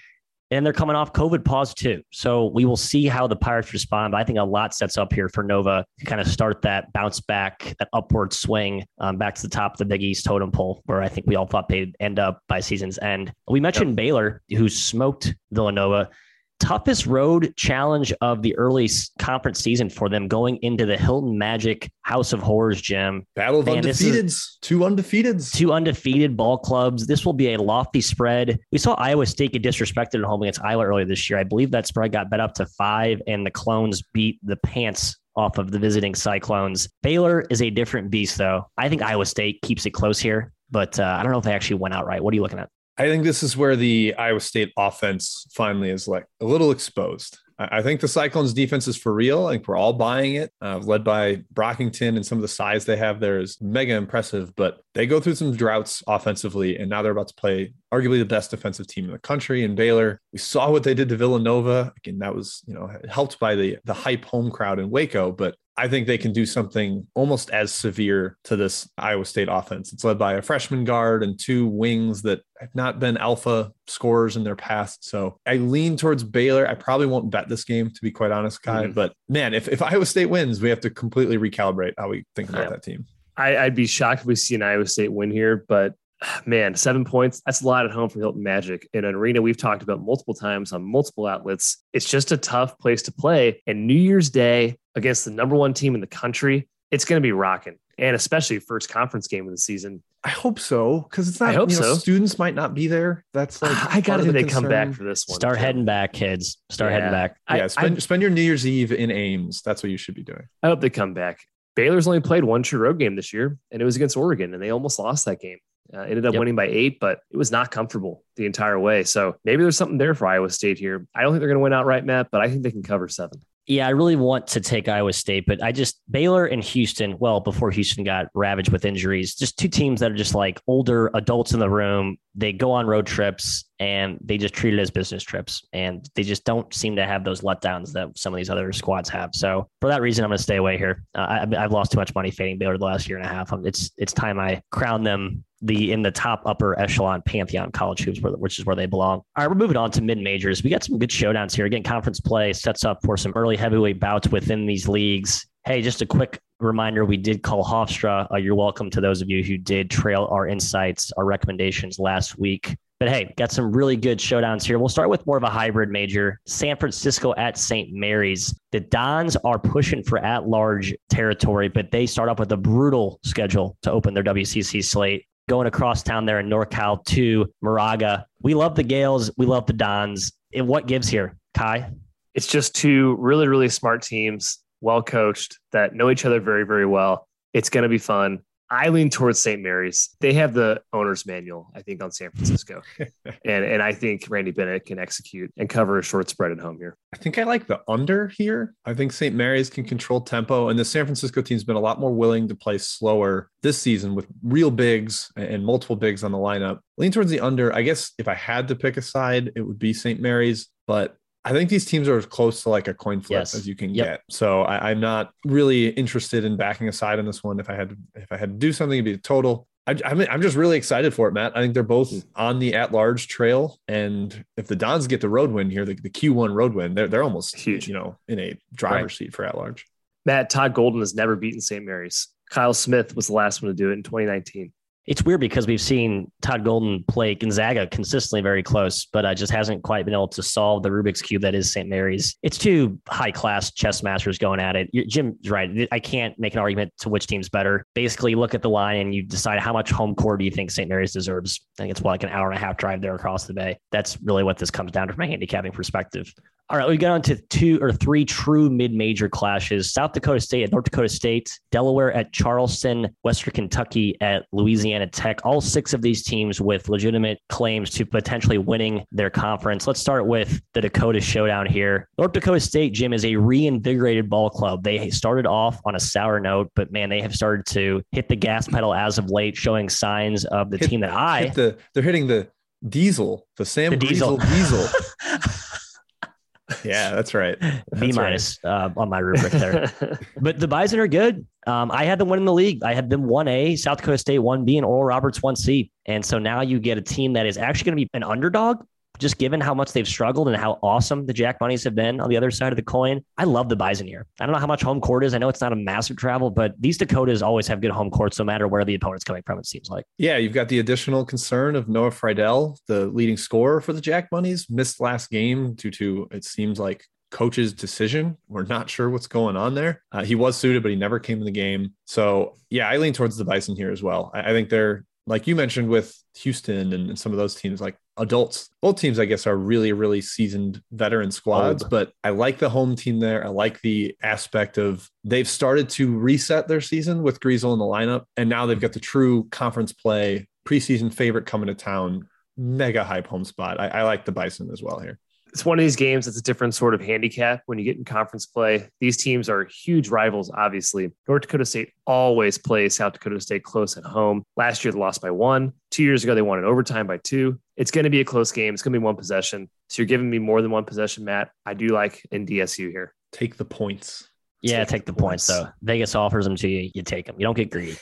Speaker 7: And they're coming off COVID pause too. So we will see how the Pirates respond. But I think a lot sets up here for Nova to kind of start that bounce back, that upward swing um, back to the top of the Big East totem pole, where I think we all thought they'd end up by season's end. We mentioned Baylor, who smoked Villanova. Toughest road challenge of the early conference season for them going into the Hilton Magic House of Horrors gym.
Speaker 8: Battle of
Speaker 7: Man,
Speaker 8: undefeateds. Two undefeateds.
Speaker 7: Two undefeated ball clubs. This will be a lofty spread. We saw Iowa State get disrespected at home against Iowa earlier this year. I believe that spread got bet up to five, and the Clones beat the pants off of the visiting Cyclones. Baylor is a different beast, though. I think Iowa State keeps it close here, but uh, I don't know if they actually went out right. What are you looking at?
Speaker 8: I think this is where the Iowa State offense finally is like a little exposed. I think the Cyclones defense is for real. I think we're all buying it, uh, led by Brockington and some of the size they have there is mega impressive, but they go through some droughts offensively. And now they're about to play arguably the best defensive team in the country in Baylor. We saw what they did to Villanova. Again, that was, you know, helped by the, the hype home crowd in Waco, but I think they can do something almost as severe to this Iowa State offense. It's led by a freshman guard and two wings that have not been alpha scorers in their past. So I lean towards Baylor. I probably won't bet this game, to be quite honest, Ky.
Speaker 10: Mhm.
Speaker 8: But man, if, if Iowa State wins, we have to completely recalibrate how we think about
Speaker 10: Yeah.
Speaker 8: that team.
Speaker 10: I, I'd be shocked if we see an Iowa State win here, but man, seven points, that's a lot at home for Hilton Magic. In an arena we've talked about multiple times on multiple outlets. It's just a tough place to play. And New Year's Day against the number one team in the country, it's going to be rocking. And especially first conference game of the season.
Speaker 8: I hope so, because it's not.
Speaker 10: I hope
Speaker 8: you know,
Speaker 10: so.
Speaker 8: Students might not be there. That's like
Speaker 10: I got
Speaker 8: part
Speaker 10: to think
Speaker 8: the
Speaker 10: they come back for this one.
Speaker 7: Start
Speaker 10: too.
Speaker 7: heading back, kids. Start heading
Speaker 10: Yeah.
Speaker 7: back.
Speaker 10: I-
Speaker 8: Yeah, spend
Speaker 10: I-
Speaker 8: spend your New Year's Eve in Ames. That's what you should be doing.
Speaker 10: I hope they come back. Baylor's only played one true road game this year, and it was against Oregon, and they almost lost that game. Uh, ended up
Speaker 7: Yep.
Speaker 10: winning by eight, but it was not comfortable the entire way. So maybe there's something there for Iowa State here. I don't think they're going to win outright, Matt, but I think they can cover seven.
Speaker 7: Yeah, I really want to take Iowa State, but I just Baylor and Houston. Well, before Houston got ravaged with injuries, just two teams that are just like older adults in the room. They go on road trips and they just treat it as business trips, and they just don't seem to have those letdowns that some of these other squads have. So for that reason, I'm going to stay away here. Uh, I, I've lost too much money fading Baylor the last year and a half. Um, It's it's time I crown them the in the top upper echelon pantheon college hoops, which is where they belong. All right, we're moving on to mid majors. We got some good showdowns here. Again, conference play sets up for some early heavyweight bouts within these leagues. Hey, just a quick reminder: we did call Hofstra. Uh, you're welcome to those of you who did trail our insights, our recommendations last week. But hey, got some really good showdowns here. We'll start with more of a hybrid major. San Francisco at St. Mary's. The Dons are pushing for at large territory, but they start off with a brutal schedule to open their WCC slate. Going across town there in NorCal to Moraga. We love the Gales. We love the Dons. And what gives here, Kai?
Speaker 10: It's just two really, really smart teams, well coached, that know each other very, very well. It's going to be fun. I lean towards St. Mary's. They have the owner's manual, I think, on San Francisco. and and I think Randy Bennett can execute and cover a short spread at home here.
Speaker 8: I think I like the under here. I think St. Mary's can control tempo, and the San Francisco team's been a lot more willing to play slower this season with real bigs and multiple bigs on the lineup. Lean towards the under. I guess if I had to pick a side, it would be St. Mary's, but I think these teams are as close to like a coin flip
Speaker 7: Yes.
Speaker 8: as you can
Speaker 7: Yep.
Speaker 8: get. So I, I'm not really interested in backing a side on this one. If I had to, if I had to do something, it'd be a total. I, I mean, I'm just really excited for it, Matt. I think they're both mm-hmm. on the at-large trail, and if the Dons get the road win here, the, the Q1 road win, they're they're almost
Speaker 10: Huge.
Speaker 8: you know, in a driver's seat for at-large.
Speaker 10: Matt Todd Golden has never beaten St. Mary's. Kyle Smith was the last one to do it in 2019.
Speaker 7: It's weird because we've seen Todd Golden play Gonzaga consistently very close, but uh, just hasn't quite been able to solve the Rubik's Cube that is St. Mary's. It's two high class chess masters going at it. Jim's right. I can't make an argument to which team's better. Basically, look at the line and you decide how much home court do you think St. Mary's deserves. I think it's what, like an hour and a half drive there across the bay. That's really what this comes down to from a handicapping perspective. All right, we got on to two or three true mid-major clashes. South Dakota State at North Dakota State, Delaware at Charleston, Western Kentucky at Louisiana Tech. All six of these teams with legitimate claims to potentially winning their conference. Let's start with the Dakota Showdown here. North Dakota State, Jim, is a reinvigorated ball club. They started off on a sour note, but man, they have started to hit the gas pedal as of late, showing signs of the
Speaker 8: Hit-
Speaker 7: team that I
Speaker 8: Hit the they're hitting the diesel, the Sam
Speaker 7: The. Diesel
Speaker 8: diesel. yeah, that's right.
Speaker 7: B
Speaker 8: That's right.
Speaker 7: minus uh, on my rubric there. But the Bison are good. Um, I had them win in the league. I had them 1A, South Dakota State 1B, and Oral Roberts 1C. And so now you get a team that is actually going to be an underdog, just given how much they've struggled and how awesome the Jack Bunnies have been on the other side of the coin. I love the Bison here. I don't know how much home court is. I know it's not a massive travel, but these Dakotas always have good home courts no matter where the opponent's coming from, it seems like.
Speaker 8: Yeah, you've got the additional concern of Noah Freidel, the leading scorer for the Jack Bunnies, missed last game due to it seems like coach's decision. We're not sure what's going on there. Uh, he was suited, but he never came in the game. So yeah, I lean towards the Bison here as well. I, I think they're like you mentioned with Houston and, some of those teams, like adults. Both teams, I guess, are really, really seasoned veteran squads. But I like the home team there. I like the aspect of they've started to reset their season with Griesel in the lineup, and now they've got the true conference play preseason favorite coming to town. Mega hype home spot. I, I like the Bison as well here.
Speaker 10: It's one of these games that's a different sort of handicap when you get in conference play. These teams are huge rivals, obviously. North Dakota State always plays South Dakota State close at home. Last year, they lost by one. Two years ago, they won in overtime by two. It's going to be a close game. It's going to be one possession. So you're giving me more than one possession, Matt. I do like NDSU here.
Speaker 8: Take the points.
Speaker 7: Yeah,
Speaker 10: Take
Speaker 7: take
Speaker 10: the
Speaker 7: the points,
Speaker 10: points.
Speaker 7: though. Vegas offers them to you. You take them. You don't get greedy.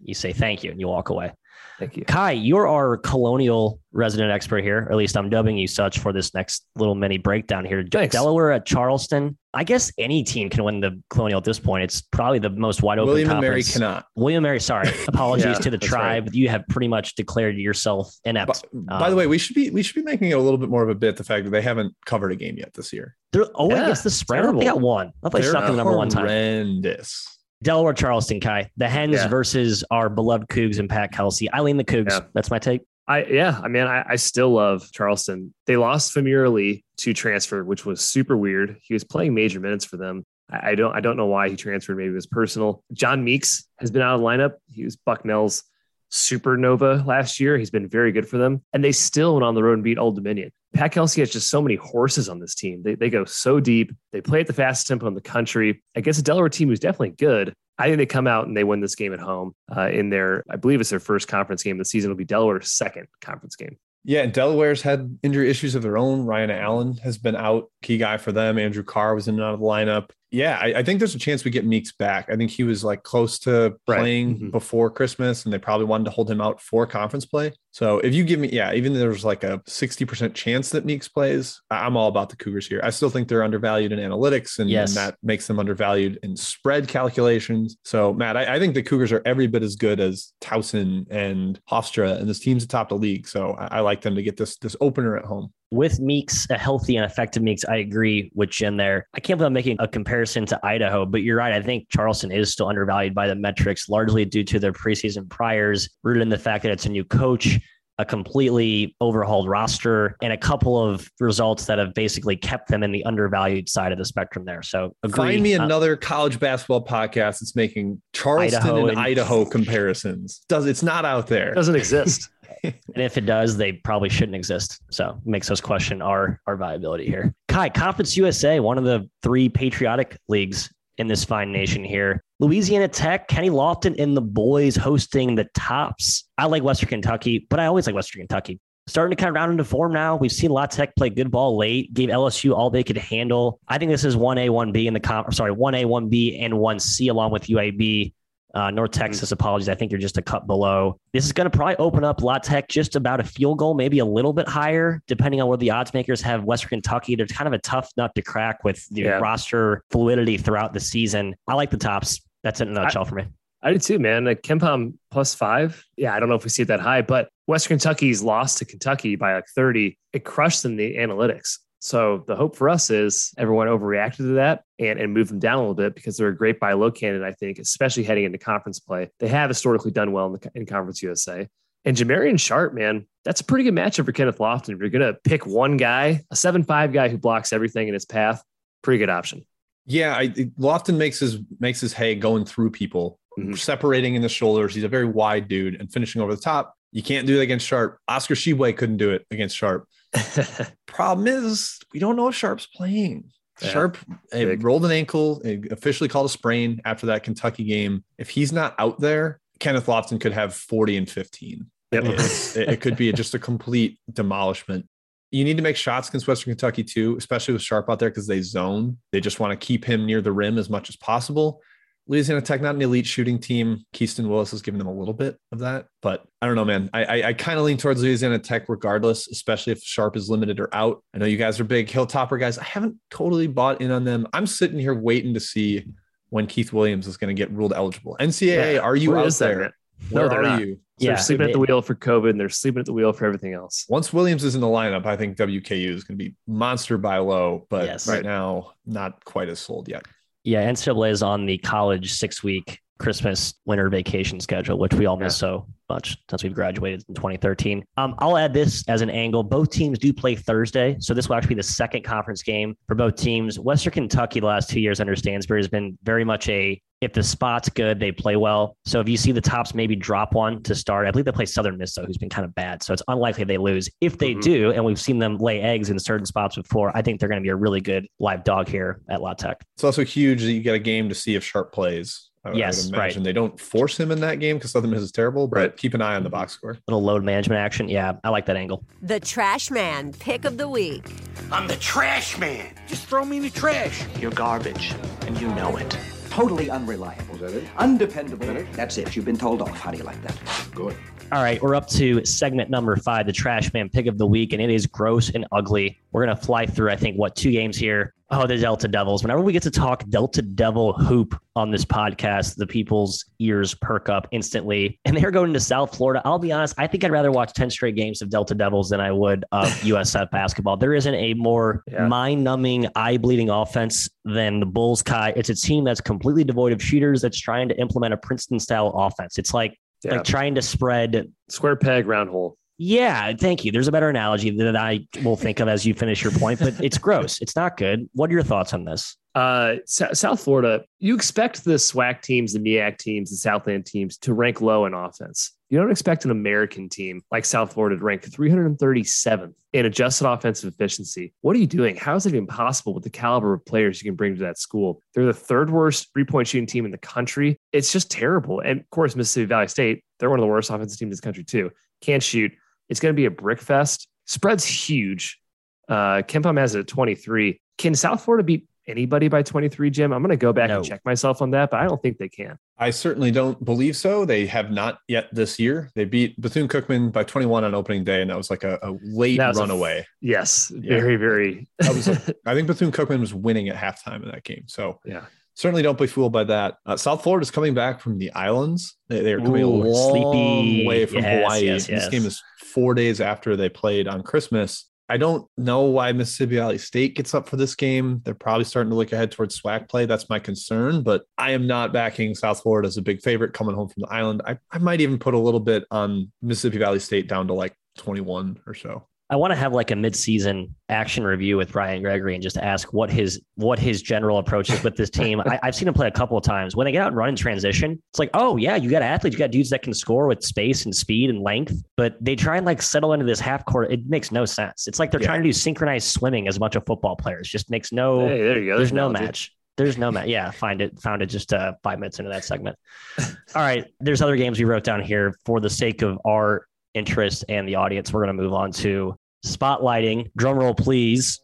Speaker 7: You say thank you and you walk away.
Speaker 10: Thank you.
Speaker 7: Ky, you're our colonial resident expert here, or at least I'm dubbing you such for this next little mini breakdown here.
Speaker 10: Thanks.
Speaker 7: Delaware at Charleston. I guess any team can win the colonial at this point. It's probably the most wide open
Speaker 8: William and Mary
Speaker 7: conference.
Speaker 8: cannot.
Speaker 7: William and Mary, sorry. Apologies
Speaker 10: Yeah,
Speaker 7: to the tribe. You have pretty much declared yourself
Speaker 8: By,
Speaker 7: inept.
Speaker 8: by the
Speaker 7: Um,
Speaker 8: way, we should be we should be making it a little bit more of a bit the fact that they haven't covered a game yet this year.
Speaker 7: They're, oh,
Speaker 10: Yeah,
Speaker 7: against the spread. They got one. I thought they
Speaker 8: They're
Speaker 7: in the number one time.
Speaker 8: horrendous.
Speaker 7: Delaware Charleston, Ky. The Hens
Speaker 10: Yeah.
Speaker 7: versus our beloved Cougs and Pat Kelsey. I lean the Cougs.
Speaker 10: Yeah.
Speaker 7: That's my take.
Speaker 10: I yeah, I mean, I, I still love Charleston. They lost Fah'Mir Ali to transfer, which was super weird. He was playing major minutes for them. I, I don't I don't know why he transferred. Maybe it was personal. John Meeks has been out of the lineup. He was Bucknell's supernova last year. He's been very good for them, and they still went on the road and beat Old Dominion. Pat Kelsey has just so many horses on this team. They, they go so deep. They play at the fastest tempo in the country against a Delaware team who's definitely good. I think they come out and they win this game at home uh, in their, I believe it's their first conference game of the season. It'll be Delaware's second conference game.
Speaker 8: Yeah, and Delaware's had injury issues of their own. Ryan Allen has been out, key guy for them. Andrew Carr was in and out of the lineup. Yeah, I, I think there's a chance we get Meeks back. I think he was like close to
Speaker 10: Right.
Speaker 8: playing
Speaker 10: Mhm.
Speaker 8: before Christmas, and they probably wanted to hold him out for conference play. So if you give me, yeah, even there's like a 60% chance that Meeks plays, I'm all about the Cougars here. I still think they're undervalued in analytics, and,
Speaker 7: Yes.
Speaker 8: and that makes them undervalued in spread calculations. So, Matt, I, I think the Cougars are every bit as good as Towson and Hofstra and this team's atop the league. So I, I like them to get this this opener at home.
Speaker 7: With Meeks, a healthy and effective Meeks, I agree with Jen there. I can't believe I'm making a comparison to Idaho, but you're right. I think Charleston is still undervalued by the metrics, largely due to their preseason priors, rooted in the fact that it's a new coach. a completely overhauled roster and a couple of results that have basically kept them in the undervalued side of the spectrum there. So agree.
Speaker 8: Find me
Speaker 7: Uh,
Speaker 8: another college basketball podcast that's making Charleston
Speaker 7: Idaho
Speaker 8: and,
Speaker 7: and-
Speaker 8: Idaho comparisons. Does it's not out there?
Speaker 10: doesn't exist.
Speaker 7: and if it does, they probably shouldn't exist. So makes us question our our viability here. Ky, Conference USA, one of the three patriotic leagues in this fine nation here. Louisiana Tech, Kenny Lofton and the boys hosting the tops. I like Western Kentucky, but I always like Western Kentucky. Starting to kind of round into form now. We've seen La Tech play good ball late, gave LSU all they could handle. I think this is 1A, 1B in the comp, sorry, 1A, 1B, and 1C along with UAB. Uh, North Texas, apologies. I think you're just a cut below. This is going to probably open up La Tech just about a field goal, maybe a little bit higher, depending on where the odds makers have Western Kentucky. They're kind of a tough nut to crack with the
Speaker 10: Yeah.
Speaker 7: roster fluidity throughout the season. I like the tops. That's it in a nutshell for me.
Speaker 10: I did too, man. Like KenPom plus five. Yeah, I don't know if we see it that high, but Western Kentucky's lost to Kentucky by like 30. It crushed them in the analytics. So the hope for us is everyone overreacted to that and, and move them down a little bit because they're a great buy low candidate, I think, especially heading into conference play. They have historically done well in, the, in Conference USA. And Jamarion Sharp, man, that's a pretty good matchup for Kenneth Lofton. If you're going to pick one guy, a 7 5 guy who blocks everything in his path, pretty good option.
Speaker 8: Yeah, I, Lofton makes his makes his hay going through people,
Speaker 10: Mhm.
Speaker 8: separating in the shoulders. He's a very wide dude and finishing over the top. You can't do it against Sharp. Oscar Tshiebwe couldn't do it against Sharp. Problem is, we don't know if Sharp's playing.
Speaker 10: Yeah,
Speaker 8: Sharp
Speaker 10: big.
Speaker 8: rolled an ankle, eh, officially called a sprain after that Kentucky game. If he's not out there, Kenneth Lofton could have 40 and 15.
Speaker 10: Yep.
Speaker 8: It, it could be just a complete demolishment. You need to make shots against Western Kentucky too, especially with Sharp out there because they zone. They just want to keep him near the rim as much as possible. Louisiana Tech, not an elite shooting team. Keaston Willis has given them a little bit of that, but I don't know, man. I I, I kind of lean towards Louisiana Tech regardless, especially if Sharp is limited or out. I know you guys are big Hilltopper guys. I haven't totally bought in on them. I'm sitting here waiting to see when Keith Williams is going to get ruled eligible. NCAA,
Speaker 10: Yeah.
Speaker 8: are you
Speaker 10: Where
Speaker 8: out
Speaker 10: is that,
Speaker 8: there? Where
Speaker 10: No, they're
Speaker 8: are
Speaker 10: not.
Speaker 8: you?
Speaker 10: So
Speaker 7: Yeah,
Speaker 10: they're sleeping at the wheel for COVID and they're sleeping at the wheel for everything else.
Speaker 8: Once Williams is in the lineup, I think WKU is going to be monster buy low, but
Speaker 7: Yes.
Speaker 8: right now, not quite as sold yet.
Speaker 7: Yeah, NCAA is on the college six week Christmas winter vacation schedule, which we all miss so much since we've graduated in 2013. Um, I'll add this as an angle. Both teams do play Thursday, so this will actually be the second conference game for both teams. Western Kentucky, the last two years under Stansbury, has been very much a if the spot's good, they play well. So if you see the tops maybe drop one to start, I believe they play Southern Miss, though, who's been kind of bad. So it's unlikely they lose. If they
Speaker 10: Mhm.
Speaker 7: do, and we've seen them lay eggs in certain spots before, I think they're going to be a really good live dog here at La Tech.
Speaker 8: It's also huge that you get a game to see if Sharp plays. I, would- I
Speaker 7: Yes,
Speaker 8: would
Speaker 7: right.
Speaker 8: imagine they don't force him in that game because Southern Miss is terrible, but keep an eye on the mm-hmm. box score.
Speaker 7: little load management action. Yeah, I like that angle.
Speaker 11: The Trash Man Pick of the Week.
Speaker 5: I'm the trash man. Just throw me in the trash.
Speaker 12: You're garbage, and you know it.
Speaker 13: Totally unreliable.
Speaker 3: Is that it?
Speaker 13: Undependable. That's it. You've been told off. How do you like that?
Speaker 3: Good.
Speaker 7: All right, we're up to segment number five, the Trash Man Pick of the Week, and it is gross and ugly. We're gonna fly through, I think, what two games here? Oh, the Delta Devils. Whenever we get to talk Delta Devil hoop on this podcast, the people's ears perk up instantly. And they're going to South Florida. I'll be honest, I think I'd rather watch 10 straight games of Delta Devils than I would of USF basketball. There isn't a more
Speaker 10: Yeah.
Speaker 7: mind-numbing, eye-bleeding offense than the Bulls Ky. It's a team that's completely devoid of shooters that's trying to implement a Princeton style offense. It's like
Speaker 10: Yeah.
Speaker 7: like trying to spread
Speaker 10: Square peg, round hole.
Speaker 7: yeah, thank you. There's a better analogy that I will think of as you finish your point, but it's gross. It's not good. What are your thoughts on this?
Speaker 10: Uh, S- South Florida, you expect the SWAC teams, the MEAC teams, the Southland teams to rank low in offense. You don't expect an American team like South Florida to rank 337th in adjusted offensive efficiency. What are you doing? How is it even possible with the caliber of players you can bring to that school? They're the third worst three point shooting team in the country. It's just terrible. And of course, Mississippi Valley State, they're one of the worst offensive teams in this country, too. Can't shoot. It's going to be a brick fest. Spread's huge. Uh, KenPom has it at 23. Can South Florida beat anybody by 23, Jim? I'm going to go back
Speaker 7: No.
Speaker 10: and check myself on that, but I don't think they can.
Speaker 8: I certainly don't believe so. They have not yet this year. They beat Bethune Cookman by 21 on opening day, and that was like a, a late
Speaker 10: That was a-
Speaker 8: runaway.
Speaker 10: Yes,
Speaker 8: Yeah.
Speaker 10: very, very.
Speaker 8: That was I think Bethune Cookman was winning at halftime in that game. So
Speaker 10: yeah.
Speaker 8: certainly don't be fooled by that. Uh, South Florida is coming back from the islands. They, they are coming a long
Speaker 7: sleepy.
Speaker 8: way from
Speaker 7: Yes,
Speaker 8: Hawaii.
Speaker 7: yes,
Speaker 8: This game is four days after they played on Christmas. I don't know why Mississippi Valley State gets up for this game. They're probably starting to look ahead towards SWAC play. That's my concern, but I am not backing South Florida as a big favorite coming home from the island. I, I might even put a little bit on Mississippi Valley State down to like 21 or so.
Speaker 7: I want to have like a mid-season action review with Brian Gregory and just ask what his what his general approach is with this team. I, have seen him play a couple of times. When they get out and run in transition, it's like, oh yeah, you got athletes, you got dudes that can score with space and speed and length, but they try and like settle into this half court. It makes no sense. It's like they're yeah. trying to do synchronized swimming as a bunch of football players. Just makes no.
Speaker 10: Hey, there you go.
Speaker 7: There's, there's no match. There's no match. Yeah, find it. Found it just uh, five minutes into that segment. All right. There's other games we wrote down here for the sake of our interest and the audience. We're going to move on to spotlighting. Drum roll, please.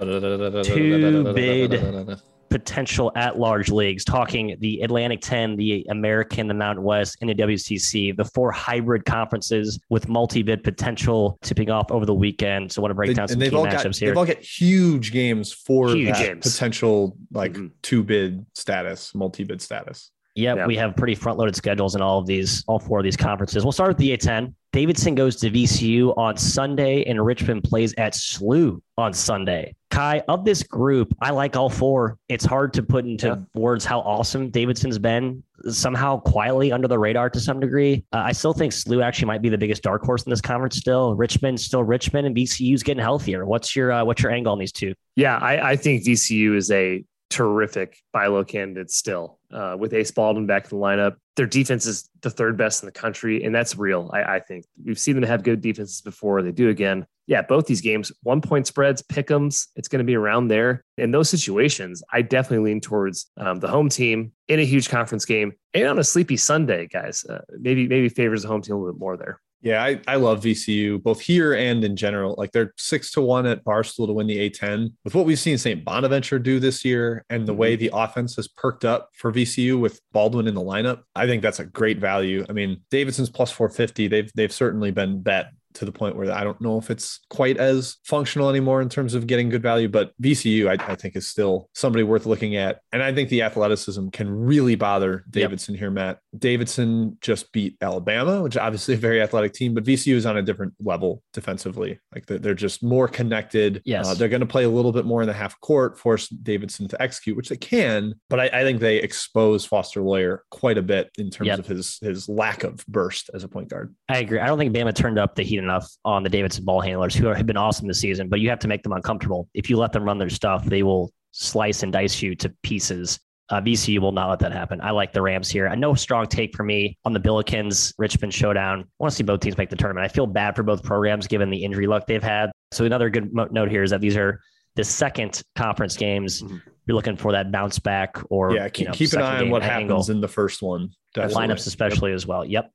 Speaker 7: Two bid potential at large leagues, talking the Atlantic 10, the American, the Mountain West, and the WCC, the four hybrid conferences with multi bid potential tipping off over the weekend. So I want to break they, down some key matchups
Speaker 8: got,
Speaker 7: here.
Speaker 8: They've all got huge games for huge games. potential like mm-hmm. two bid status, multi bid status.
Speaker 7: Yep, yeah, we have pretty front loaded schedules in all of these, all four of these conferences. We'll start with the A10. Davidson goes to VCU on Sunday, and Richmond plays at SLU on Sunday. Ky, of this group, I like all four. It's hard to put into yeah. words how awesome Davidson's been. Somehow quietly under the radar to some degree. Uh, I still think SLU actually might be the biggest dark horse in this conference. Still, Richmond still Richmond, and VCU's getting healthier. What's your uh, what's your angle on these two?
Speaker 10: Yeah, I, I think VCU is a terrific buy low candidate still uh, with Ace Baldwin back in the lineup. Their defense is the third best in the country, and that's real. I, I, think we've seen them have good defenses before. They do again. Yeah, both these games, one point spreads, pick'ems. It's going to be around there. In those situations, I definitely lean towards um, the home team in a huge conference game and on a sleepy Sunday, guys. Uh, maybe maybe favors the home team a little bit more there.
Speaker 8: Yeah, I, I love VCU both here and in general. Like they're six to one at Barstool to win the A10. With what we've seen St. Bonaventure do this year and the mm-hmm. way the offense has perked up for VCU with Baldwin in the lineup, I think that's a great value. I mean, Davidson's plus 450. They've they've certainly been bet to the point where I don't know if it's quite as functional anymore in terms of getting good value. But VCU, I, I think, is still somebody worth looking at. And I think the athleticism can really bother Davidson yep. here, Matt. Davidson just beat Alabama, which is obviously a very athletic team, but VCU is on a different level defensively. Like they're, they're just more connected.
Speaker 7: Yes. Uh,
Speaker 8: they're going to play a little bit more in the half court, force Davidson to execute, which they can. But I, I think they expose Foster Loyer quite a bit in terms yep. of his his lack of burst as a point guard.
Speaker 7: I agree. I don't think Bama turned up the heat enough on the Davidson ball handlers who have been awesome this season, but you have to make them uncomfortable. If you let them run their stuff, they will slice and dice you to pieces. Uh, VCU will not let that happen. I like the Rams here. I know strong take for me on the Billikens Richmond showdown. I want to see both teams make the tournament. I feel bad for both programs given the injury luck they've had. So another good mo- note here is that these are the second conference games. Mm-hmm. You're looking for that bounce back or
Speaker 8: yeah, keep, you know, keep an eye on what angle. happens in the first one.
Speaker 7: Definitely. Lineups especially yep. as well. Yep.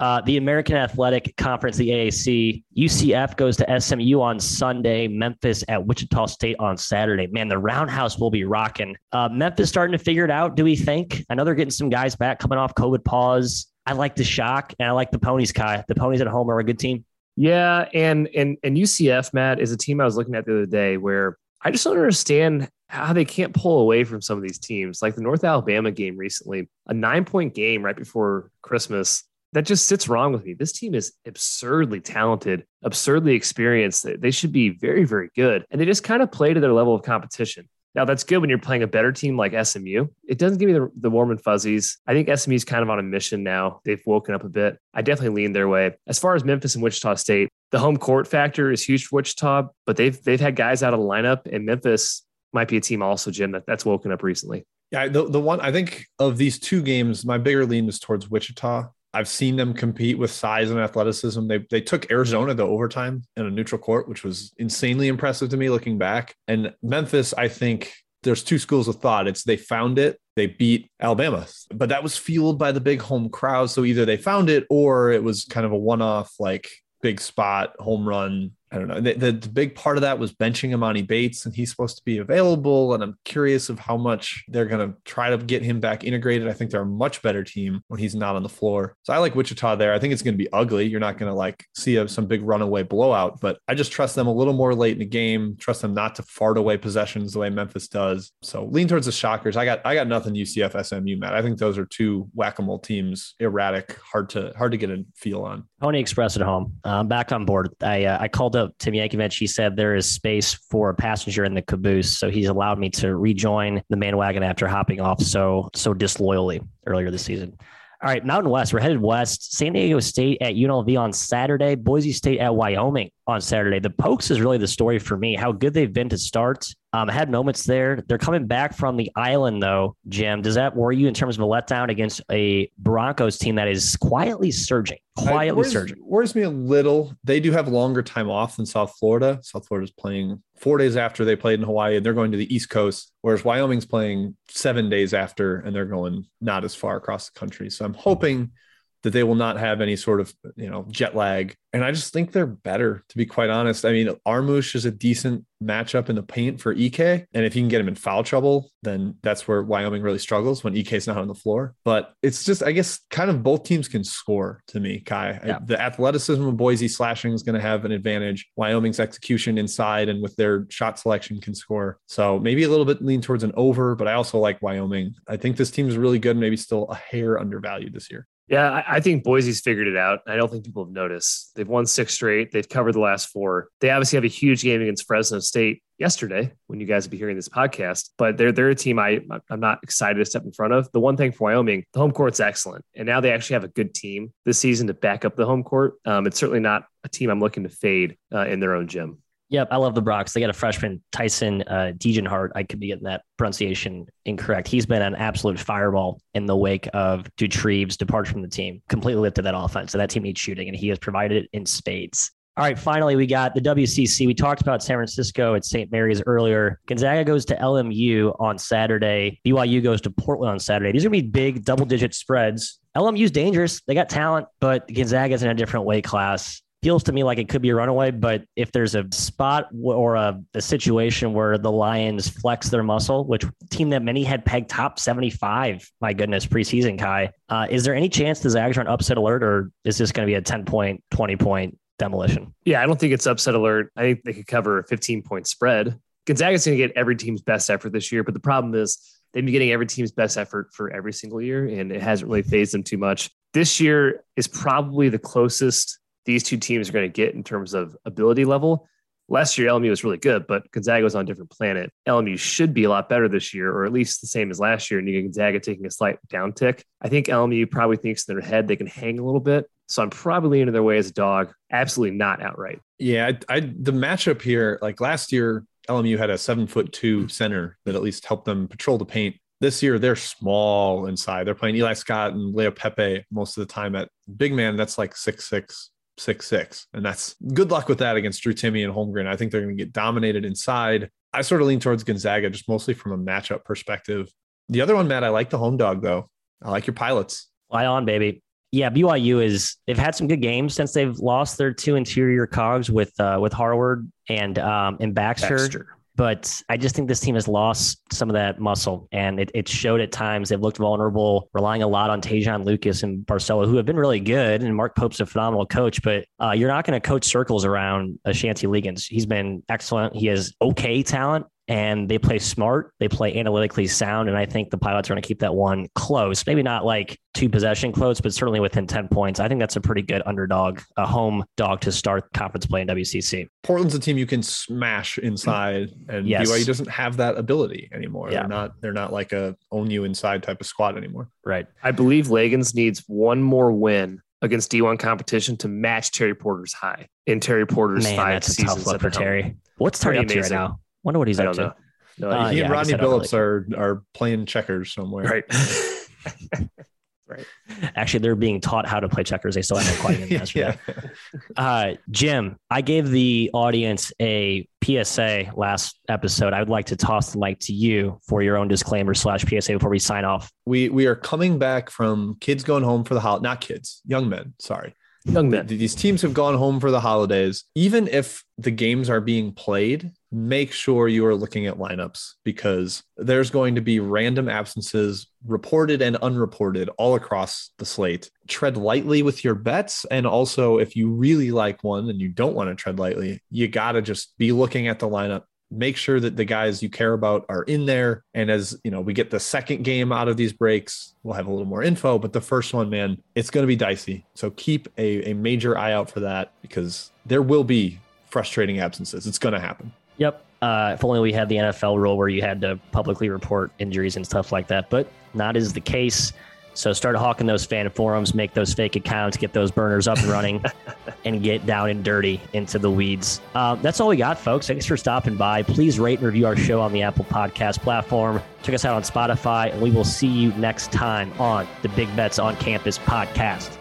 Speaker 7: Uh, the American Athletic Conference, the AAC, UCF goes to SMU on Sunday, Memphis at Wichita State on Saturday. Man, the roundhouse will be rocking. Uh, Memphis starting to figure it out, do we think? I know they're getting some guys back coming off COVID pause. I like the shock and I like the ponies, Ky. The ponies at home are a good team.
Speaker 10: Yeah, and and and UCF, Matt, is a team I was looking at the other day where I just don't understand how they can't pull away from some of these teams. Like the North Alabama game recently, a nine point game right before Christmas that just sits wrong with me. This team is absurdly talented, absurdly experienced. They should be very, very good. And they just kind of play to their level of competition. Now, that's good when you're playing a better team like SMU. It doesn't give me the, the warm and fuzzies. I think SMU is kind of on a mission now. They've woken up a bit. I definitely lean their way. As far as Memphis and Wichita State, the home court factor is huge for Wichita, but they've they've had guys out of the lineup, and Memphis might be a team also, Jim, that, that's woken up recently.
Speaker 8: Yeah, the, the one I think of these two games, my bigger lean is towards Wichita. I've seen them compete with size and athleticism. They they took Arizona to overtime in a neutral court, which was insanely impressive to me looking back. And Memphis, I think there's two schools of thought. It's they found it, they beat Alabama, but that was fueled by the big home crowd. So either they found it or it was kind of a one-off like big spot home run I don't know. The, the, the, big part of that was benching Emoni Bates, and he's supposed to be available. And I'm curious of how much they're going to try to get him back integrated. I think they're a much better team when he's not on the floor. So I like Wichita there. I think it's going to be ugly. You're not going to like see a, some big runaway blowout, but I just trust them a little more late in the game. Trust them not to fart away possessions the way Memphis does. So lean towards the Shockers. I got I got nothing UCF SMU, Matt. I think those are two whack a mole teams, erratic, hard to hard to get a feel on.
Speaker 7: Pony Express at home. I'm back on board. I uh, I called up Tim Jankovich. He said there is space for a passenger in the caboose, so he's allowed me to rejoin the bandwagon after hopping off so so disloyally earlier this season. All right, Mountain West. We're headed west. San Diego State at UNLV on Saturday. Boise State at Wyoming on Saturday. The Pokes is really the story for me. How good they've been to start. Um, I had moments there. They're coming back from the island, though. Jim, does that worry you in terms of a letdown against a Broncos team that is quietly surging? Quietly
Speaker 8: worries,
Speaker 7: surging.
Speaker 8: worries me a little. They do have longer time off than South Florida. South Florida's playing four days after they played in Hawaii, and they're going to the East Coast, whereas Wyoming's playing seven days after, and they're going not as far across the country. So I'm hoping that they will not have any sort of you know jet lag. And I just think they're better, to be quite honest. I mean, Armus is a decent matchup in the paint for Ike. And if you can get him in foul trouble, then that's where Wyoming really struggles when Ike's not on the floor. But it's just, I guess, kind of both teams can score to me, Ky.
Speaker 7: Yeah.
Speaker 8: The athleticism of Boise slashing is going to have an advantage. Wyoming's execution inside and with their shot selection can score. So maybe a little bit lean towards an over, but I also like Wyoming. I think this team is really good, maybe still a hair undervalued this year.
Speaker 10: Yeah, I, I think Boise's figured it out. I don't think people have noticed. They've won six straight. They've covered the last four. They obviously have a huge game against Fresno State yesterday when you guys will be hearing this podcast. But they're they're a team I I'm not excited to step in front of. The one thing for Wyoming, the home court's excellent, and now they actually have a good team this season to back up the home court. Um, it's certainly not a team I'm looking to fade uh, in their own gym.
Speaker 7: Yep, I love the Broncos. They got a freshman, Tyson uh, Degenhart. I could be getting that pronunciation incorrect. He's been an absolute fireball in the wake of Doutrive's departure from the team. Completely lifted that offense. So that team needs shooting, and he has provided it in spades. All right, finally, we got the WCC. We talked about San Francisco at St. Mary's earlier. Gonzaga goes to LMU on Saturday. BYU goes to Portland on Saturday. These are going to be big double digit spreads. LMU's dangerous. They got talent, but Gonzaga's in a different weight class feels to me like it could be a runaway. But if there's a spot or a, a, situation where the Lions flex their muscle, which team that many had pegged top 75, my goodness, preseason, Ky, uh, is there any chance the Zags are on upset alert or is this going to be a 10 point, 20 point demolition?
Speaker 10: Yeah, I don't think it's upset alert. I think they could cover a 15 point spread. Gonzaga's going to get every team's best effort this year, but the problem is they've been getting every team's best effort for every single year, and it hasn't really phased them too much. This year is probably the closest these two teams are going to get in terms of ability level. Last year, LMU was really good, but Gonzaga was on a different planet. LMU should be a lot better this year, or at least the same as last year. And Gonzaga taking a slight downtick. I think LMU probably thinks in their head they can hang a little bit. So I'm probably leaning their way as a dog. Absolutely not outright.
Speaker 8: Yeah, I, I the matchup here, like last year, LMU had a seven foot two center that at least helped them patrol the paint. This year, they're small inside. They're playing Eli Scott and Leaupepe most of the time at big man. That's like six six, six six, and that's good luck with that against Drew Timme and Holmgren. I think they're going to get dominated inside. I sort of lean towards Gonzaga just mostly from a matchup perspective. The other one, Matt, I like the home dog though. I like your pilots.
Speaker 7: Fly on, baby. Yeah, BYU is they've had some good games since they've lost their two interior cogs with uh, with Harward and um and Baxter.
Speaker 10: Baxter.
Speaker 7: But I just think this team has lost some of that muscle, and it, it showed at times. They've looked vulnerable, relying a lot on Te'Jon Lucas and Barcello, who have been really good. And Mark Pope's a phenomenal coach, but uh, you're not going to coach circles around Shantay Legans. He's been excellent. He has okay talent, and they play smart. They play analytically sound. And I think the Pilots are going to keep that one close. Maybe not like two possession close, but certainly within 10 points. I think that's a pretty good underdog, a home dog to start conference play in WCC.
Speaker 8: Portland's a team you can smash inside, and
Speaker 7: Yes.
Speaker 8: BYU doesn't have that ability anymore.
Speaker 7: Yeah.
Speaker 8: They're not they're not like a own you inside type of squad anymore.
Speaker 7: Right.
Speaker 10: I believe Legans needs one more win against D1 competition to match Terry Porter's high in Terry Porter's
Speaker 7: Man,
Speaker 10: five
Speaker 7: that's a
Speaker 10: seasons
Speaker 7: tough look
Speaker 10: at
Speaker 7: for
Speaker 10: the helm.
Speaker 7: Terry. What's Terry up to right now? Wonder what he's
Speaker 10: I
Speaker 7: up
Speaker 10: don't
Speaker 7: to.
Speaker 10: know. No
Speaker 7: Uh,
Speaker 8: he
Speaker 7: yeah,
Speaker 8: and Rodney
Speaker 7: guess I don't
Speaker 8: Billups are are playing checkers somewhere.
Speaker 10: right. right.
Speaker 7: Actually, they're being taught how to play checkers. They still haven't quite in yesterday.
Speaker 8: yeah.
Speaker 7: Uh, Jim, I gave the audience a PSA last episode. I would like to toss the mic to you for your own disclaimer slash PSA before we sign off.
Speaker 8: We we are coming back from kids going home for the holiday. Not kids, young men. Sorry.
Speaker 10: Young men.
Speaker 8: These teams have gone home for the holidays. Even if the games are being played, make sure you are looking at lineups because there's going to be random absences, reported and unreported, all across the slate. Tread lightly with your bets. And also, if you really like one and you don't want to tread lightly, you got to just be looking at the lineup. Make sure that the guys you care about are in there. And as you know, we get the second game out of these breaks, we'll have a little more info. But the first one, man, it's going to be dicey. So keep a, a major eye out for that because there will be frustrating absences. It's going to happen.
Speaker 7: Yep. Uh, if only we had the NFL rule where you had to publicly report injuries and stuff like that, but not is the case. So start hawking those fan forums, make those fake accounts, get those burners up and running, and get down and dirty into the weeds. Um, that's all we got, folks. Thanks for stopping by. Please rate and review our show on the Apple Podcast platform. Check us out on Spotify, and we will see you next time on the Big Bets on Campus podcast.